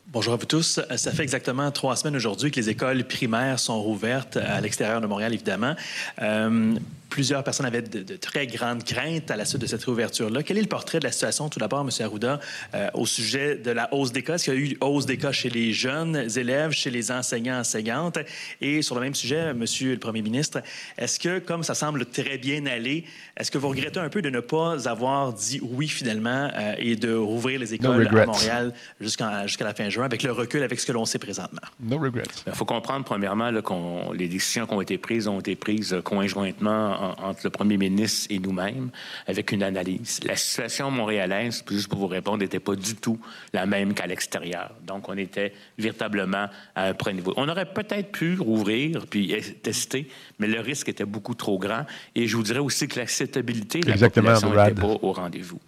Bonjour à vous tous. Ça fait exactement trois semaines aujourd'hui que les écoles primaires sont rouvertes à l'extérieur de Montréal, évidemment. Euh, plusieurs personnes avaient de, très grandes craintes à la suite de cette réouverture-là. Quel est le portrait de la situation, tout d'abord, M. Arruda, euh, au sujet de la hausse des cas? Est-ce qu'il y a eu une hausse des cas chez les jeunes élèves, chez les enseignants, enseignantes? Et sur le même sujet, Monsieur le Premier ministre, est-ce que, comme ça semble très bien aller, est-ce que vous regrettez un peu de ne pas avoir dit oui, finalement, euh, et de rouvrir les écoles à Montréal jusqu'à la fin juin, avec le recul, avec ce que l'on sait présentement? No regrets. Il faut comprendre, premièrement, que les décisions qui ont été prises ont été prises conjointement entre le premier ministre et nous-mêmes avec une analyse. La situation montréalaise, juste pour vous répondre, n'était pas du tout la même qu'à l'extérieur. Donc, on était véritablement à un premier niveau. On aurait peut-être pu rouvrir puis tester, mais le risque était beaucoup trop grand. Et je vous dirais aussi que l'acceptabilité de la population n'était pas au rendez-vous.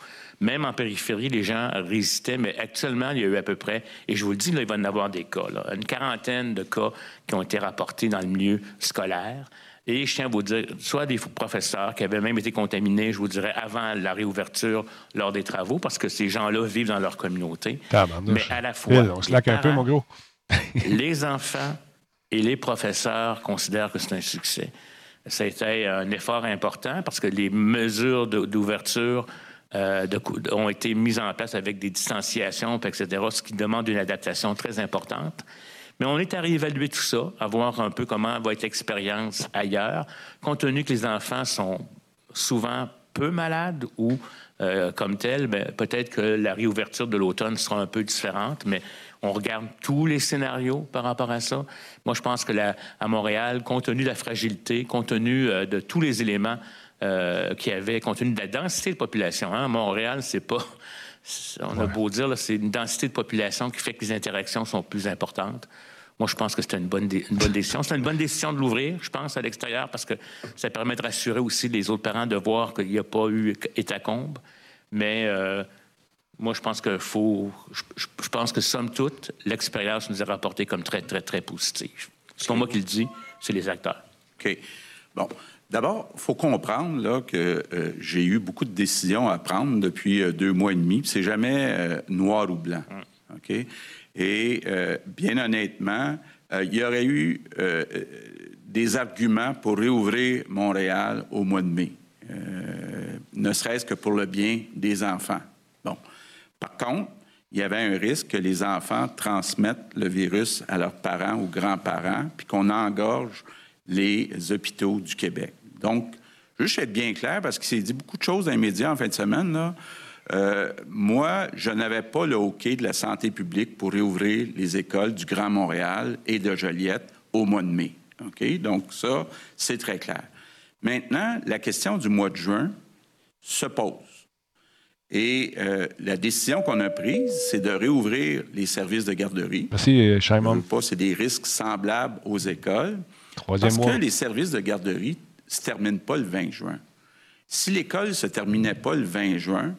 Même en périphérie, les gens résistaient, mais actuellement, il y a eu à peu près, et je vous le dis, là, il va y en avoir des cas, une quarantaine de cas qui ont été rapportés dans le milieu scolaire. Et je tiens à vous dire, soit des professeurs qui avaient même été contaminés, je vous dirais, avant la réouverture lors des travaux, parce que ces gens-là vivent dans leur communauté. mais à la fois. on se un peu, mon gros. [LAUGHS] les enfants et les professeurs considèrent que c'est un succès. Ça a été un effort important parce que les mesures d'ouverture euh, ont été mises en place avec des distanciations, etc., ce qui demande une adaptation très importante. Mais on est à réévaluer tout ça, à voir un peu comment va être l'expérience ailleurs, compte tenu que les enfants sont souvent peu malades ou euh, comme tels, ben, peut-être que la réouverture de l'automne sera un peu différente, mais on regarde tous les scénarios par rapport à ça. Moi, je pense que à Montréal, compte tenu de la fragilité, compte tenu euh, de tous les éléments euh, qu'il y avait, compte tenu de la densité de population, hein, Montréal, c'est pas on a beau dire, c'est une densité de population qui fait que les interactions sont plus importantes. Moi, je pense que c'était une bonne, une bonne décision. C'est une bonne décision de l'ouvrir, je pense, à l'extérieur, parce que ça permet de rassurer aussi les autres parents de voir qu'il n'y a pas eu étacombe. Mais euh, moi, je pense que faut. Je, pense que, somme toute, l'expérience nous a rapporté comme très, très, très positive. C'est pas moi qui le dis, c'est les acteurs. OK. Bon. D'abord, il faut comprendre là, que euh, j'ai eu beaucoup de décisions à prendre depuis euh, deux mois et demi. C'est jamais noir ou blanc. Hum. OK? Et euh, bien honnêtement, euh, il y aurait eu euh, des arguments pour réouvrir Montréal au mois de mai, ne serait-ce que pour le bien des enfants. Bon. Par contre, il y avait un risque que les enfants transmettent le virus à leurs parents ou grands-parents, puis qu'on engorge les hôpitaux du Québec. Donc, juste être bien clair, parce qu'il s'est dit beaucoup de choses dans les médias en fin de semaine, là. Euh, moi, je n'avais pas le hockey de la santé publique pour réouvrir les écoles du Grand Montréal et de Joliette au mois de mai. OK? Donc, ça, c'est très clair. Maintenant, la question du mois de juin se pose. Et euh, la décision qu'on a prise, c'est de réouvrir les services de garderie. Merci, Chaimon. pas, c'est des risques semblables aux écoles. Troisième parce que les services de garderie ne se terminent pas le 20 juin. Si l'école ne se terminait pas le 20 juin,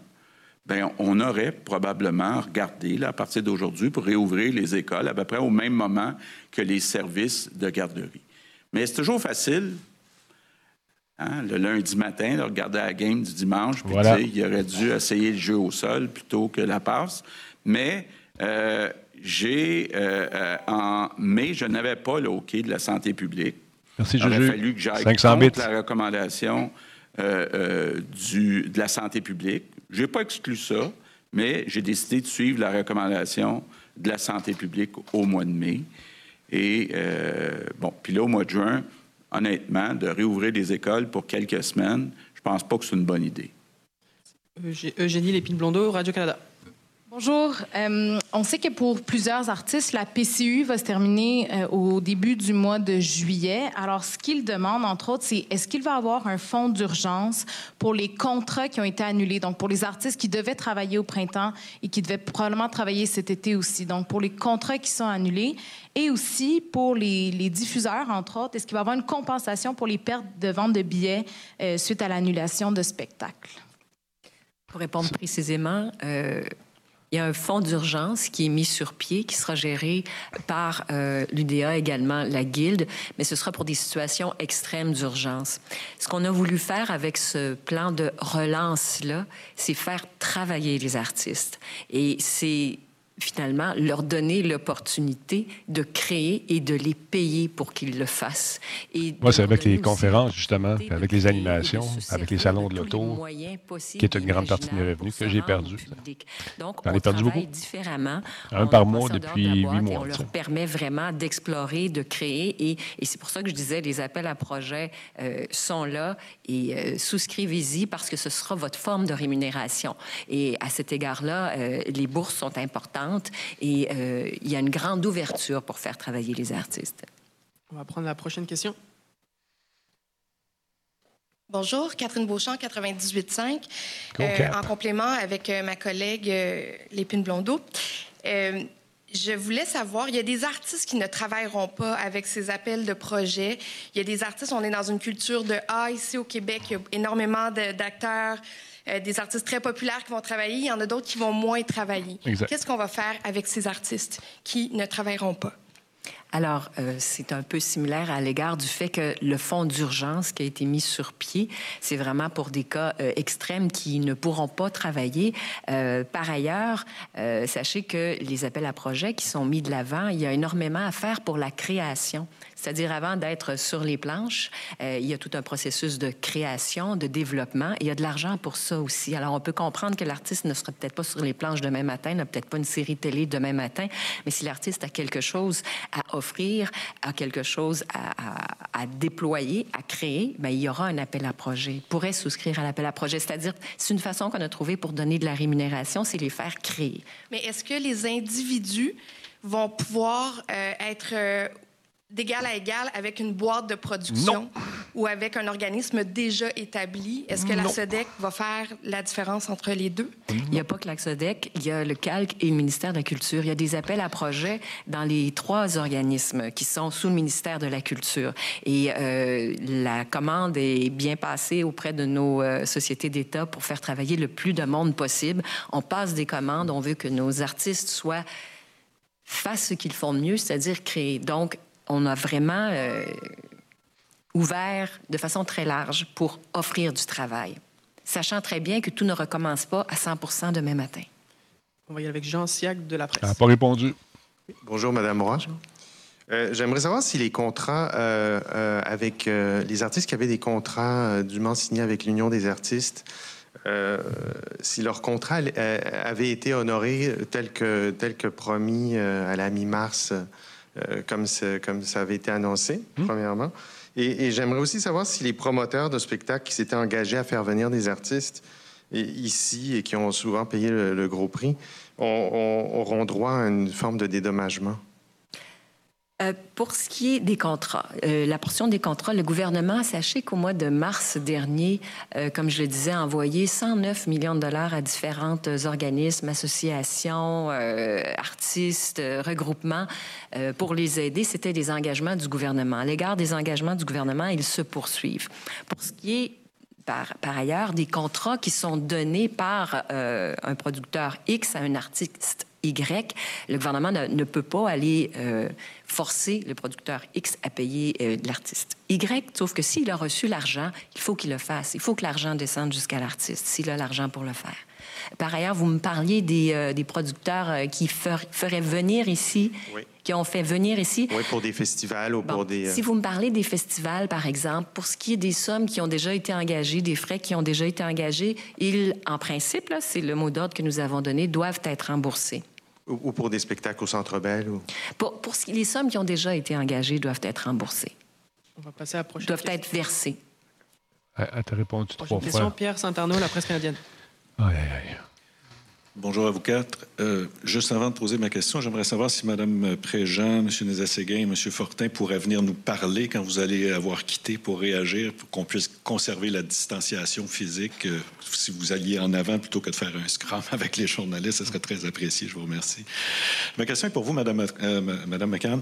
bien, on aurait probablement regardé, à partir d'aujourd'hui, pour réouvrir les écoles à peu près au même moment que les services de garderie. Mais c'est toujours facile, hein, le lundi matin, de regarder la game du dimanche, puis voilà. il aurait dû essayer le jeu au sol plutôt que la passe. Mais euh, j'ai, euh, euh, en mai, je n'avais pas le hockey de la santé publique. Merci, Il aurait fallu que j'aille contre la recommandation du, de la santé publique. Je n'ai pas exclu ça, mais j'ai décidé de suivre la recommandation de la santé publique au mois de mai. Et bon, puis là, au mois de juin, honnêtement, de réouvrir des écoles pour quelques semaines, je pense pas que c'est une bonne idée. Eugénie Lépine-Blondeau, Radio-Canada. Bonjour. Euh, on sait que pour plusieurs artistes, la PCU va se terminer euh, au début du mois de juillet. Alors, ce qu'ils demandent, entre autres, c'est est-ce qu'il va y avoir un fonds d'urgence pour les contrats qui ont été annulés, donc pour les artistes qui devaient travailler au printemps et qui devaient probablement travailler cet été aussi, donc pour les contrats qui sont annulés, et aussi pour les, diffuseurs, entre autres, est-ce qu'il va y avoir une compensation pour les pertes de vente de billets euh, suite à l'annulation de spectacles? Pour répondre précisément, il y a un fonds d'urgence qui est mis sur pied, qui sera géré par euh, l'UDA également, la Guilde, mais ce sera pour des situations extrêmes d'urgence. Ce qu'on a voulu faire avec ce plan de relance-là, c'est faire travailler les artistes. Et c'est finalement, leur donner l'opportunité de créer et de les payer pour qu'ils le fassent. Moi, c'est avec les conférences, justement, avec les animations, avec les salons de l'auto, qui est une grande partie de mes revenus que j'ai perdu. Donc, J'en ai perdu beaucoup. différemment. Un par mois depuis huit mois. on leur permet vraiment d'explorer, de créer. Et, et c'est pour ça que je disais, les appels à projets euh, sont là et euh, souscrivez-y parce que ce sera votre forme de rémunération. Et à cet égard-là, euh, les bourses sont importantes et euh, il y a une grande ouverture pour faire travailler les artistes. On va prendre la prochaine question. Bonjour, Catherine Beauchamp, 98.5. Euh, en complément avec euh, ma collègue Lépine Blondeau. je voulais savoir, il y a des artistes qui ne travailleront pas avec ces appels de projets. Il y a des artistes, on est dans une culture de A ici au Québec, il y a énormément d'acteurs euh, des artistes très populaires qui vont travailler, il y en a d'autres qui vont moins travailler. Qu'est-ce qu'on va faire avec ces artistes qui ne travailleront pas? Alors, euh, c'est un peu similaire à l'égard du fait que le fonds d'urgence qui a été mis sur pied, c'est vraiment pour des cas euh, extrêmes qui ne pourront pas travailler. par ailleurs, sachez que les appels à projets qui sont mis de l'avant, il y a énormément à faire pour la création. C'est-à-dire, avant d'être sur les planches, euh, il y a tout un processus de création, de développement. Il y a de l'argent pour ça aussi. Alors, on peut comprendre que l'artiste ne sera peut-être pas sur les planches demain matin, n'a peut-être pas une série télé demain matin, mais si l'artiste a quelque chose à offrir, a quelque chose à, déployer, à créer, bien, il y aura un appel à projet. Pourrait souscrire à l'appel à projet. C'est-à-dire, c'est une façon qu'on a trouvée pour donner de la rémunération, c'est les faire créer. Mais est-ce que les individus vont pouvoir euh, être euh, d'égal à égal avec une boîte de production ou avec un organisme déjà établi? Est-ce que la SODEC va faire la différence entre les deux? Il n'y a pas que la SODEC, il y a le CALC et le ministère de la Culture. Il y a des appels à projets dans les trois organismes qui sont sous le ministère de la Culture. Et euh, la commande est bien passée auprès de nos euh, sociétés d'État pour faire travailler le plus de monde possible. On passe des commandes, on veut que nos artistes soient fassent ce qu'ils font de mieux, c'est-à-dire créer. Donc, on a vraiment euh, ouvert de façon très large pour offrir du travail, sachant très bien que tout ne recommence pas à 100% demain matin. On va y aller avec Jean Siac de la presse. n'a pas répondu. Bonjour, Madame Roy. Euh, j'aimerais savoir si les contrats euh, avec les artistes qui avaient des contrats dûment signés avec l'Union des artistes, si leur contrat avait été honoré tel que, tel que promis à la mi-mars euh, comme, comme ça avait été annoncé, hmm. premièrement. Et, j'aimerais aussi savoir si les promoteurs de spectacles qui s'étaient engagés à faire venir des artistes ici et qui ont souvent payé le, gros prix auront droit à une forme de dédommagement? Euh, pour ce qui est des contrats, euh, la portion des contrats, le gouvernement, sachez qu'au mois de mars dernier, euh, comme je le disais, a envoyé 109 millions de dollars à différents organismes, associations, artistes, regroupements pour les aider. C'était des engagements du gouvernement. À l'égard des engagements du gouvernement, ils se poursuivent. Pour ce qui est par, ailleurs, des contrats qui sont donnés par un producteur X à un artiste Y, le gouvernement ne, peut pas aller euh, forcer le producteur X à payer euh, l'artiste Y, sauf que s'il a reçu l'argent, il faut qu'il le fasse. Il faut que l'argent descende jusqu'à l'artiste, s'il a l'argent pour le faire. Par ailleurs, vous me parliez des, euh, des producteurs qui feraient venir ici, qui ont fait venir ici. Oui, pour des festivals ou pour des... Si vous me parlez des festivals, par exemple, pour ce qui est des sommes qui ont déjà été engagées, des frais qui ont déjà été engagés, ils, en principe, c'est le mot d'ordre que nous avons donné, doivent être remboursés. Ou pour des spectacles au Centre Bell? Ou... Pour, pour les sommes qui ont déjà été engagées doivent être remboursées. On va passer à la prochaine Doivent être versées. Elle t'a répondu trois fois. question, Pierre Saint-Arnaud, la presse canadienne. Aïe, aïe. Bonjour à vous quatre. Euh, juste avant de poser ma question, j'aimerais savoir si Mme Préjean, M. Nézet-Séguin et M. Fortin pourraient venir nous parler quand vous allez avoir quitté pour réagir, pour qu'on puisse conserver la distanciation physique. Euh, si vous alliez en avant plutôt que de faire un scrum [LAUGHS] avec les journalistes, ce serait très apprécié. Je vous remercie. Ma question est pour vous, Mme, euh, Madame McCann.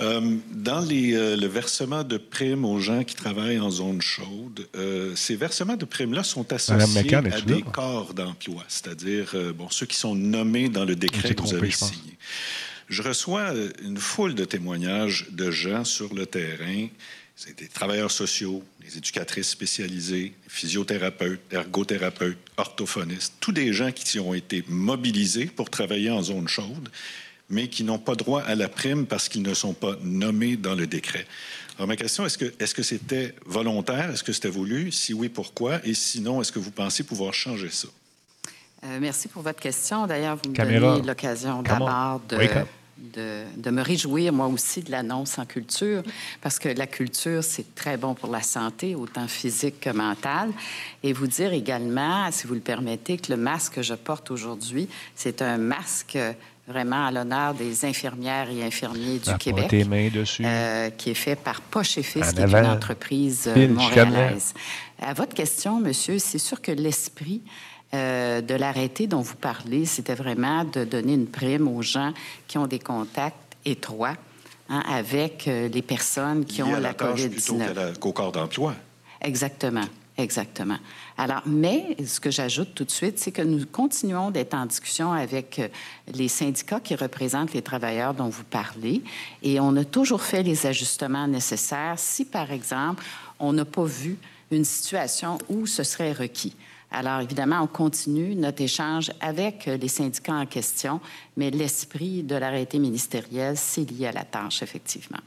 Euh, dans les, le versement de primes aux gens qui travaillent en zone chaude, ces versements de primes-là sont associés à des corps d'emploi, c'est-à-dire bon, ceux qui sont nommés dans le décret que vous avez signé. Je reçois euh, une foule de témoignages de gens sur le terrain. C'est des travailleurs sociaux, des éducatrices spécialisées, des physiothérapeutes, ergothérapeutes, orthophonistes, tous des gens qui ont été mobilisés pour travailler en zone chaude, mais qui n'ont pas droit à la prime parce qu'ils ne sont pas nommés dans le décret. Alors, ma question, est-ce que est-ce que c'était volontaire? Est-ce que c'était voulu? Si oui, pourquoi? Et sinon, est-ce que vous pensez pouvoir changer ça? Euh, merci pour votre question. D'ailleurs, vous me donnez l'occasion d'abord de, de, me réjouir, moi aussi, de l'annonce en culture, parce que la culture, c'est très bon pour la santé, autant physique que mentale. Et vous dire également, si vous le permettez, que le masque que je porte aujourd'hui, c'est un masque vraiment à l'honneur des infirmières et infirmiers du Québec, euh, qui est fait par Poche et Fils, qui est une entreprise euh, montréalaise. À votre question, monsieur, c'est sûr que l'esprit euh, de l'arrêté dont vous parlez, c'était vraiment de donner une prime aux gens qui ont des contacts étroits hein, avec euh, les personnes qui ont la, COVID-19. qu'au corps d'emploi. Exactement. Exactement. Alors, mais ce que j'ajoute tout de suite, c'est que nous continuons d'être en discussion avec euh, les syndicats qui représentent les travailleurs dont vous parlez et on a toujours fait les ajustements nécessaires si, par exemple, on n'a pas vu une situation où ce serait requis. Alors, évidemment, on continue notre échange avec les syndicats en question, mais l'esprit de l'arrêté ministériel, c'est lié à la tâche, effectivement.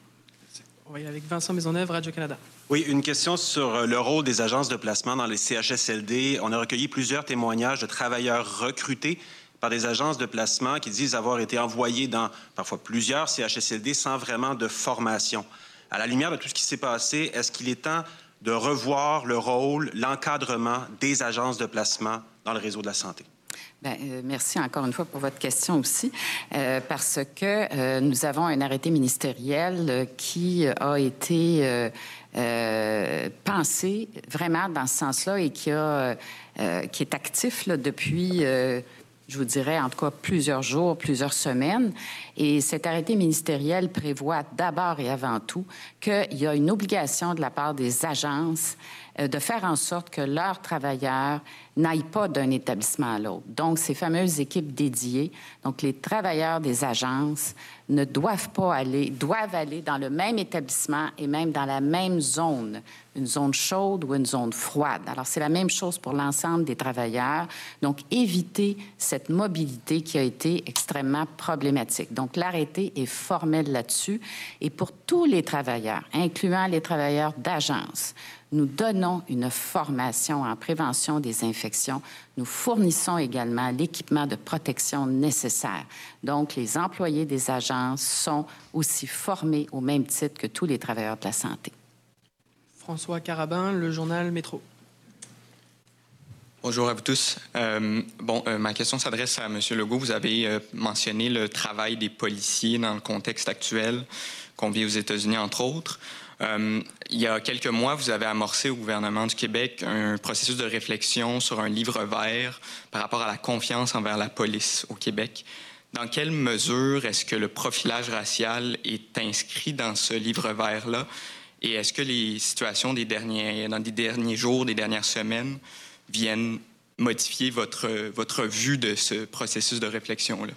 On va y aller avec Vincent Maisonneuve, Radio-Canada. Oui, une question sur euh, le rôle des agences de placement dans les CHSLD. On a recueilli plusieurs témoignages de travailleurs recrutés par des agences de placement qui disent avoir été envoyés dans parfois plusieurs CHSLD sans vraiment de formation. À la lumière de tout ce qui s'est passé, est-ce qu'il est temps de revoir le rôle, l'encadrement des agences de placement dans le réseau de la santé? Bien, euh, merci encore une fois pour votre question aussi, euh, parce que nous avons un arrêté ministériel qui a été pensé vraiment dans ce sens-là et qui, a, qui est actif depuis je vous dirais en tout cas plusieurs jours, plusieurs semaines. Et cet arrêté ministériel prévoit d'abord et avant tout qu'il y a une obligation de la part des agences euh, de faire en sorte que leurs travailleurs n'aillent pas d'un établissement à l'autre. Donc, ces fameuses équipes dédiées, donc les travailleurs des agences ne doivent pas aller, doivent aller dans le même établissement et même dans la même zone, une zone chaude ou une zone froide. Alors, c'est la même chose pour l'ensemble des travailleurs. Donc, éviter cette mobilité qui a été extrêmement problématique. Donc, l'arrêté est formel là-dessus. Et pour tous les travailleurs, incluant les travailleurs d'agence, nous donnons une formation en prévention des infections. Nous fournissons également l'équipement de protection nécessaire. Donc, les employés des agences sont aussi formés au même titre que tous les travailleurs de la santé. François Carabin, le journal Métro. Bonjour à vous tous. Euh, bon, euh, ma question s'adresse à M. Legault. Vous avez euh, mentionné le travail des policiers dans le contexte actuel qu'on vit aux États-Unis, entre autres. Il y a quelques mois, vous avez amorcé au gouvernement du Québec un processus de réflexion sur un livre vert par rapport à la confiance envers la police au Québec. Dans quelle mesure est-ce que le profilage racial est inscrit dans ce livre vert-là? Et est-ce que les situations des derniers, dans des derniers jours, des dernières semaines viennent modifier votre, votre vue de ce processus de réflexion-là?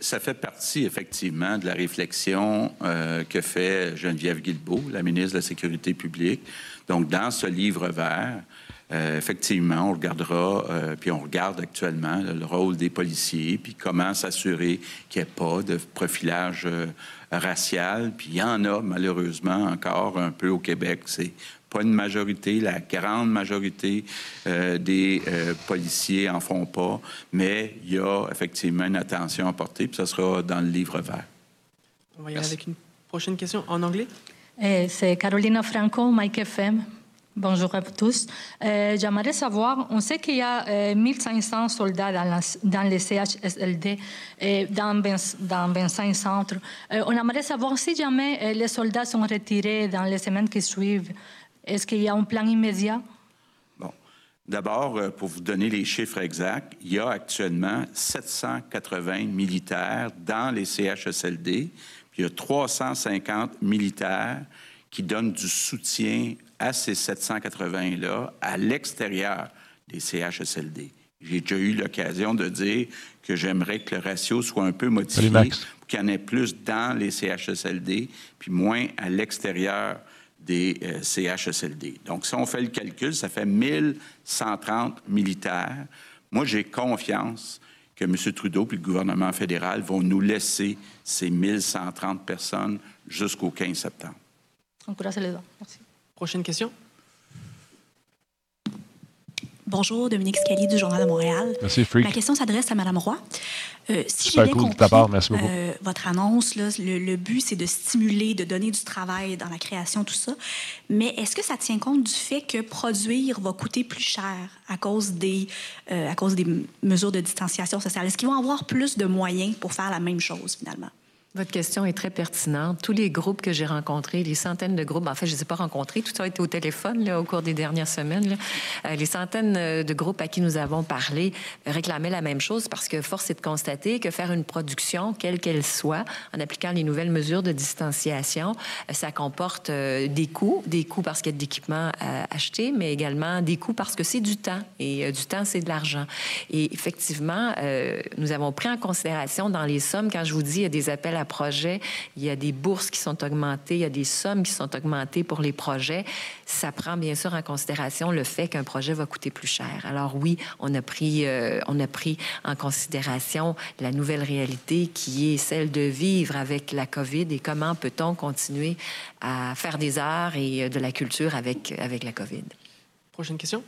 Ça fait partie, effectivement, de la réflexion euh, que fait Geneviève Guilbeault, la ministre de la Sécurité publique. Donc, dans ce livre vert, euh, effectivement, on regardera, euh, puis on regarde actuellement le rôle des policiers, puis comment s'assurer qu'il n'y ait pas de profilage racial. Puis il y en a, malheureusement, encore un peu au Québec. C'est pas une majorité, la grande majorité euh, des euh, policiers en font pas, mais il y a effectivement une attention à porter, puis ça sera dans le livre vert. On va y aller avec une prochaine question en anglais. Eh, c'est Carolina Franco, Mike FM. Bonjour à tous. Euh, J'aimerais savoir, on sait qu'il y a euh, 1500 soldats dans, les CHSLD, et dans, dans 25 centres. Euh, on aimerait savoir si jamais euh, les soldats sont retirés dans les semaines qui suivent, est-ce qu'il y a un plan immédiat? Bon. D'abord, euh, pour vous donner les chiffres exacts, il y a actuellement 780 militaires dans les CHSLD, puis il y a 350 militaires qui donnent du soutien à ces 780-là à l'extérieur des CHSLD. J'ai déjà eu l'occasion de dire que j'aimerais que le ratio soit un peu modifié pour qu'il y en ait plus dans les CHSLD, puis moins à l'extérieur des euh, CHSLD. Donc, si on fait le calcul, ça fait 1130 militaires. Moi, j'ai confiance que M. Trudeau et le gouvernement fédéral vont nous laisser ces 1130 personnes jusqu'au 15 septembre. Merci. Prochaine question. Bonjour, Dominique Scali du Journal de Montréal. Merci, Freak. Ma question s'adresse à Mme Roy. Euh, si Super j'ai bien cool de compris ta part, merci beaucoup. euh, votre annonce, là, le, le but, c'est de stimuler, de donner du travail dans la création, tout ça. Mais est-ce que ça tient compte du fait que produire va coûter plus cher à cause des, euh, à cause des mesures de distanciation sociale? Est-ce qu'ils vont avoir plus de moyens pour faire la même chose, finalement? Votre question est très pertinente. Tous les groupes que j'ai rencontrés, les centaines de groupes, en fait, je ne les ai pas rencontrés, tout ça a été au téléphone au cours des dernières semaines. Euh, les centaines euh, de groupes à qui nous avons parlé réclamaient la même chose parce que force est de constater que faire une production, quelle qu'elle soit, en appliquant les nouvelles mesures de distanciation, euh, ça comporte des coûts, des coûts parce qu'il y a de l'équipement à acheter, mais également des coûts parce que c'est du temps et du temps, c'est de l'argent. Et effectivement, nous avons pris en considération dans les sommes, quand je vous dis il y a des appels à projets, il y a des bourses qui sont augmentées, il y a des sommes qui sont augmentées pour les projets, ça prend bien sûr en considération le fait qu'un projet va coûter plus cher. Alors oui, on a pris, euh, on a pris en considération la nouvelle réalité qui est celle de vivre avec la COVID et comment peut-on continuer à faire des arts et euh, de la culture avec, avec la COVID. Prochaine question?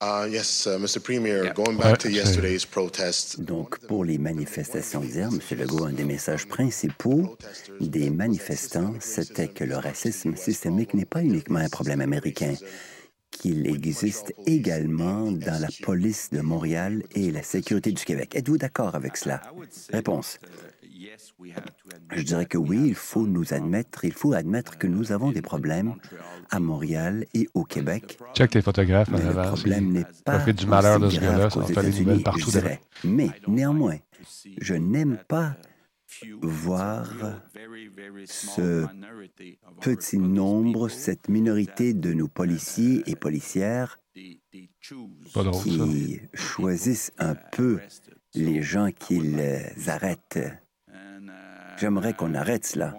Uh, yes, uh, Mr. Premier, going back to yesterday's protest, Donc, pour les manifestations d'hier, M. Legault, un des messages principaux des manifestants, c'était que le racisme systémique n'est pas uniquement un problème américain, qu'il existe également dans la police de Montréal et la sécurité du Québec. Êtes-vous d'accord avec cela? Réponse. Je dirais que oui, il faut nous admettre, il faut admettre que nous avons des problèmes à Montréal et au Québec. Check tes photographes en Mais le problème n'est pas fait du malheur de ce gars-là. Ça fait nouvelles partout. Mais néanmoins, je n'aime pas voir ce petit nombre, cette minorité de nos policiers et policières Pas drôle, qui choisissent un peu les gens qu'ils arrêtent. J'aimerais qu'on arrête cela.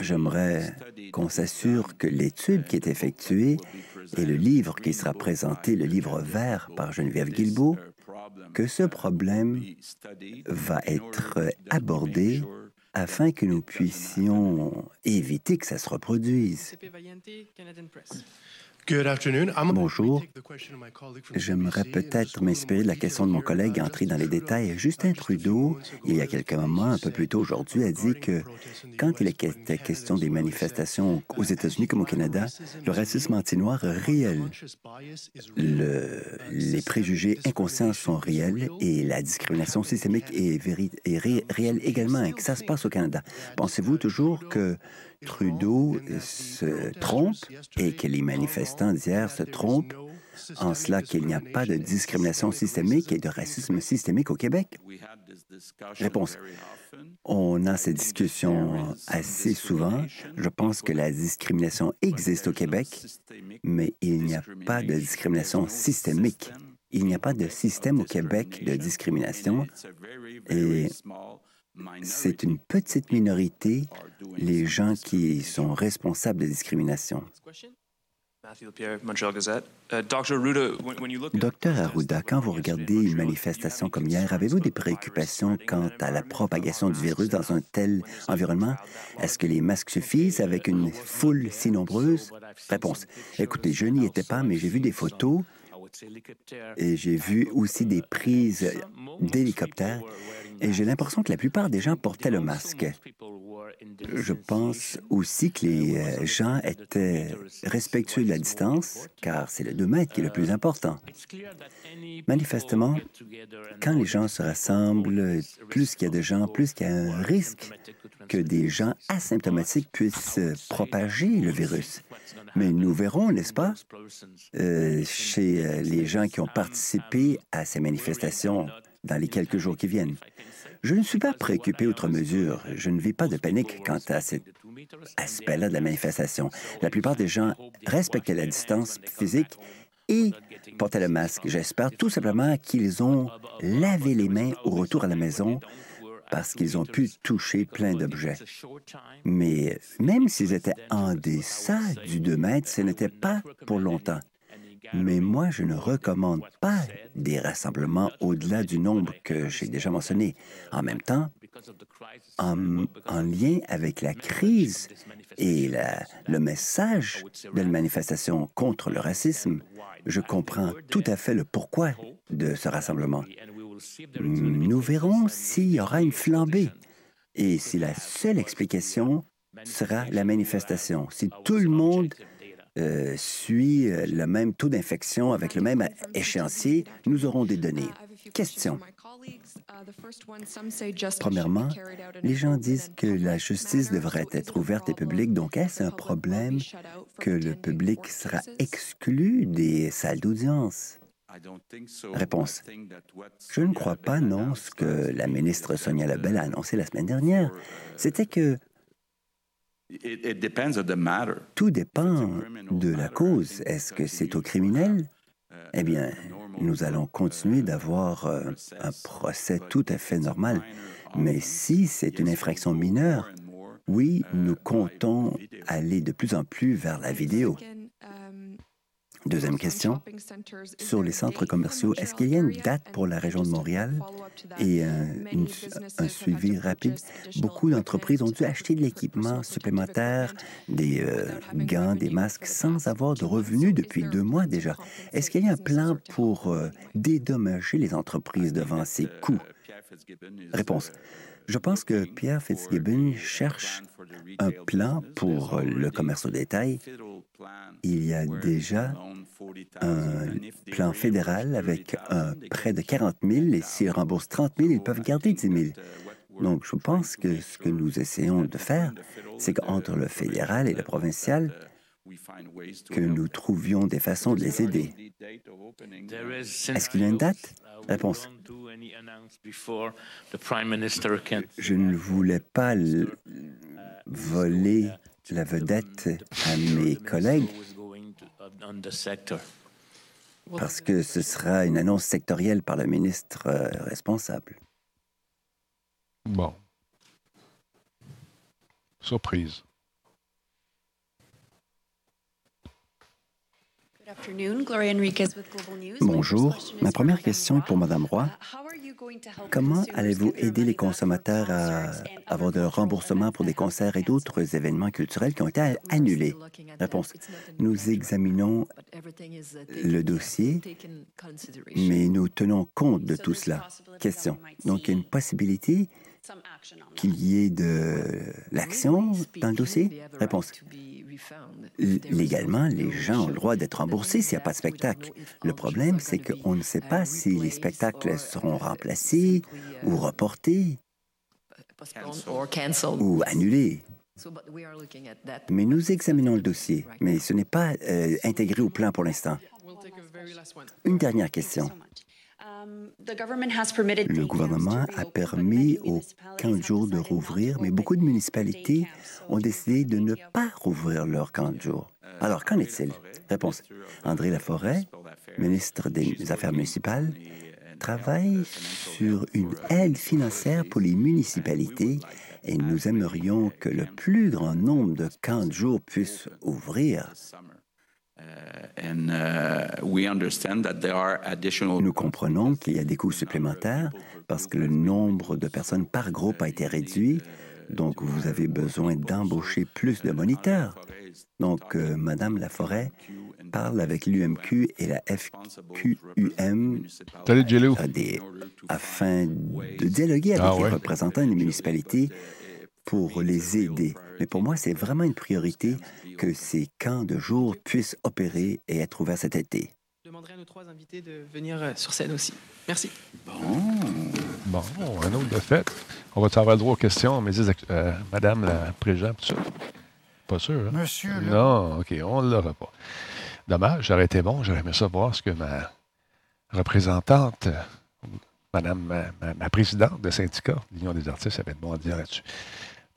J'aimerais qu'on s'assure que l'étude qui est effectuée et le livre qui sera présenté, le livre vert par Geneviève Guilbeault, que ce problème va être abordé afin que nous puissions éviter que ça se reproduise. Bonjour. J'aimerais peut-être m'inspirer de la question de mon collègue et entrer dans les détails. Justin Trudeau, il y a quelques moments, un peu plus tôt aujourd'hui, a dit que quand il était question des manifestations aux États-Unis comme au Canada, le racisme anti-noir est réel. Le- les préjugés inconscients sont réels et la discrimination systémique est, est ré- réelle également et que ça se passe au Canada. Pensez-vous toujours que Trudeau se trompe et que les manifestants d'hier se trompent en cela qu'il n'y a pas de discrimination systémique et de racisme systémique au Québec? Réponse. On a ces discussions assez souvent. Je pense que la discrimination existe au Québec, mais il n'y a pas de discrimination systémique. Il n'y a pas de système au Québec de discrimination et c'est une petite minorité, les gens qui sont responsables de discrimination. Uh, Docteur Arruda, quand vous regardez une manifestation comme hier, avez-vous des préoccupations quant à la propagation du virus dans un tel environnement? Est-ce que les masques suffisent avec une foule si nombreuse? Réponse. Écoutez, je n'y étais pas, mais j'ai vu des photos et j'ai vu aussi des prises d'hélicoptères et j'ai l'impression que la plupart des gens portaient le masque. Je pense aussi que les euh, gens étaient respectueux de la distance, car c'est le 2 mètres qui est le plus important. Manifestement, quand les gens se rassemblent, plus qu'il y a de gens, plus qu'il y a un risque que des gens asymptomatiques puissent propager le virus. Mais nous verrons, n'est-ce pas, euh, chez euh, les gens qui ont participé à ces manifestations dans les quelques jours qui viennent. Je ne suis pas préoccupé outre mesure. Je ne vis pas de panique quant à cet aspect-là de la manifestation. La plupart des gens respectaient la distance physique et portaient le masque. J'espère tout simplement qu'ils ont lavé les mains au retour à la maison parce qu'ils ont pu toucher plein d'objets. Mais même s'ils étaient en deçà du 2 mètres, ce n'était pas pour longtemps. Mais moi, je ne recommande pas des rassemblements au-delà du nombre que j'ai déjà mentionné. En même temps, en, lien avec la crise et le message de la manifestation contre le racisme, je comprends tout à fait le pourquoi de ce rassemblement. Nous verrons s'il y aura une flambée et si la seule explication sera la manifestation. Si tout le monde euh, suit euh, le même taux d'infection avec le même échéancier, nous aurons des données. Question. Premièrement, les gens disent que la justice devrait être ouverte et publique, donc est-ce un problème que le public sera exclu des salles d'audience? Réponse. Je ne crois pas, non. Ce que la ministre Sonia Lebel a annoncé la semaine dernière, c'était que tout dépend de la cause. Est-ce que c'est au criminel? Eh bien, nous allons continuer d'avoir euh, un procès tout à fait normal. Mais si c'est une infraction mineure, oui, nous comptons aller de plus en plus vers la vidéo. Deuxième question, sur les centres commerciaux, est-ce qu'il y a une date pour la région de Montréal et un, suivi rapide? Beaucoup d'entreprises ont dû acheter de l'équipement supplémentaire, des euh, gants, des masques, sans avoir de revenus depuis deux mois déjà. Est-ce qu'il y a un plan pour euh, dédommager les entreprises devant ces coûts? Réponse. Je pense que Pierre Fitzgibbon cherche un plan pour le commerce au détail. Il y a déjà un plan fédéral avec un prêt de 40 000 et s'ils remboursent 30 000, ils peuvent garder 10 000. Donc, je pense que ce que nous essayons de faire, c'est qu'entre le fédéral et le provincial, que nous trouvions des façons de les aider. Est-ce qu'il y a une date? Réponse. Je ne voulais pas voler la vedette à mes collègues parce que ce sera une annonce sectorielle par le ministre euh, responsable. Bon. Surprise. Bonjour. Ma première question est pour Mme Roy. Comment allez-vous aider les consommateurs à avoir de remboursements pour des concerts et d'autres événements culturels qui ont été annulés? Réponse. Nous examinons le dossier, mais nous tenons compte de tout cela. Question. Donc, il y a une possibilité qu'il y ait de l'action dans le dossier? Réponse. Légalement, les gens ont le droit d'être remboursés s'il n'y a pas de spectacle. Le problème, c'est qu'on ne sait pas si les spectacles seront remplacés ou reportés ou annulés. Mais nous examinons le dossier, mais ce n'est pas euh, intégré au plan pour l'instant. Une dernière question. Le gouvernement a permis aux camps de jour de rouvrir, mais beaucoup de municipalités ont décidé de ne pas rouvrir leur camp de jour. Alors, qu'en est-il? Réponse. André Laforêt, ministre des Affaires municipales, travaille sur une aide financière pour les municipalités et nous aimerions que le plus grand nombre de camps de jour puissent ouvrir. Nous comprenons qu'il y a des coûts supplémentaires parce que le nombre de personnes par groupe a été réduit, donc vous avez besoin d'embaucher plus de moniteurs. Donc, euh, Madame Laforêt parle avec l'UMQ et la FQUM afin de dialoguer avec ah les représentants des municipalités pour les aider. Mais pour moi, c'est vraiment une priorité que ces camps de jour puissent opérer et être ouverts cet été. Je demanderai à nos trois invités de venir euh, sur scène aussi. Merci. Bon, bon un autre de fait. On va avoir le droit aux questions, mais euh, Madame la Présidente, tout ça? Pas sûr, hein? Monsieur. Non, OK, on ne l'aura pas. Dommage, j'aurais été bon, j'aurais aimé ça voir ce que ma représentante, Madame, ma, ma présidente de syndicat, l'Union des artistes, avait bon à dire là-dessus.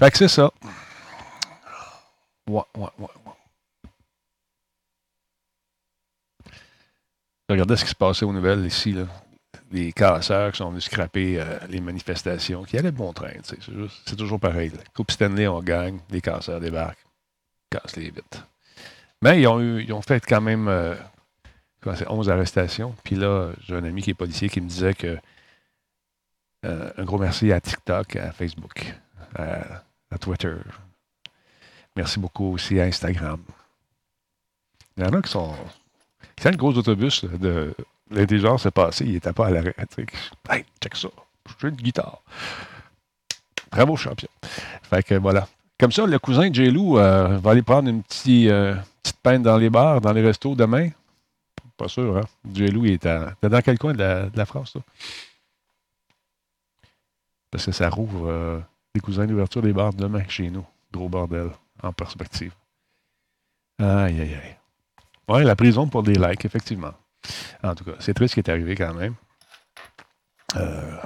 Fait que c'est ça. Ouais, ouais, ouais, Je regardais ce qui se passait aux nouvelles ici, là. Les casseurs qui sont venus scraper euh, les manifestations, qui allaient bon train. C'est toujours pareil. Coupe Stanley, on gagne, les casseurs débarquent, cassent les vitres. Mais ils ont, eu, ils ont fait quand même euh, 11 arrestations. Puis là, j'ai un ami qui est policier qui me disait que euh, un gros merci à TikTok, à Facebook, à Twitter, Merci beaucoup aussi à Instagram. Il y en a qui sont. Quand le gros autobus de l'intelligence est passé, il n'était pas à l'arrêt. Hey, check ça. Je une guitare. Bravo, champion. Fait que voilà. Comme ça, le cousin de J-Lou euh, va aller prendre une petite, euh, petite peine dans les bars, dans les restos demain. Pas sûr, hein? J-Lou, il est dans quel coin de la, France, là? Parce que ça rouvre euh, les cousins d'ouverture des bars demain chez nous. Gros bordel en perspective. Aïe, aïe, aïe. Oui, la prison pour des likes, effectivement. En tout cas, c'est triste ce qui est arrivé quand même. Euh,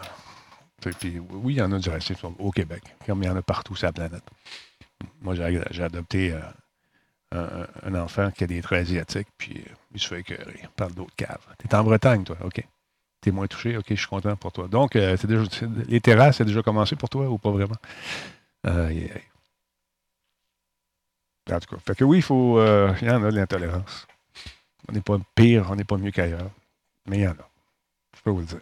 oui, il y en a du racisme au Québec, comme il y en a partout sur la planète. Moi, j'ai adopté euh, un, enfant qui a des traits asiatiques, puis euh, il se fait écœurer par d'autres caves. Tu es en Bretagne, toi, OK. Tu es moins touché, OK, je suis content pour toi. Donc, déjà, les terrasses, c'est déjà commencé pour toi ou pas vraiment? En tout cas, fait que oui, il faut. Euh, il y en a de l'intolérance. On n'est pas pire, on n'est pas mieux qu'ailleurs. Mais il y en a. Je peux vous le dire.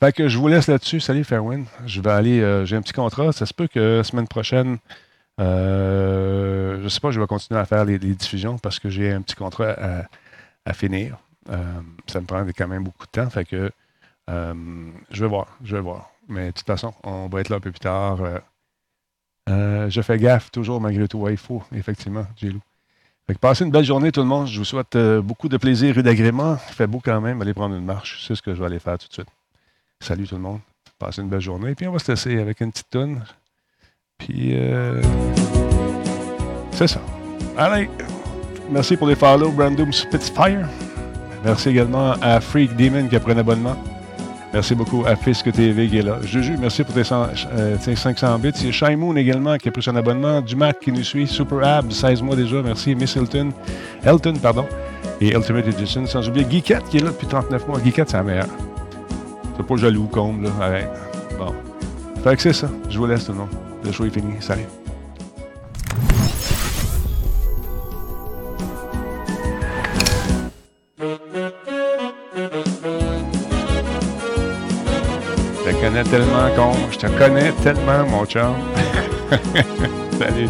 Fait que je vous laisse là-dessus. Salut Fairwin. Je vais aller. Euh, j'ai un petit contrat. Ça se peut que la semaine prochaine, euh, je ne sais pas, je vais continuer à faire les, diffusions parce que j'ai un petit contrat à, finir. Ça me prend quand même beaucoup de temps. Que je vais voir. Je vais voir. Mais de toute façon, on va être là un peu plus tard. Euh, je fais gaffe toujours malgré tout. il faut, effectivement, Gilou. Fait passez une belle journée, tout le monde. Je vous souhaite euh, beaucoup de plaisir et d'agrément. Il fait beau quand même. Allez prendre une marche. C'est ce que je vais aller faire tout de suite. Salut tout le monde. Passez une belle journée. Puis on va se laisser avec une petite tonne. Puis euh, c'est ça. Allez. Merci pour les follow, Brandom Spitfire. Merci également à Freak Demon qui a pris un abonnement. Merci beaucoup à Fisk TV qui est là. Juju, merci pour tes, 500 euh, bits. Il Shy Moon également qui a pris son abonnement. Dumac qui nous suit. Super Ab, 16 mois déjà. Merci. Miss Hilton. Elton, pardon. Et Ultimate Edition. Sans oublier Geekette qui est là depuis 39 mois. Geekette, c'est la meilleure. C'est pas jaloux, comble, là. Arrête. Bon. Fait que c'est ça. Je vous laisse le monde. Le show est fini. Salut. Tellement, con. Je te connais tellement, mon chum. [LAUGHS] Salut.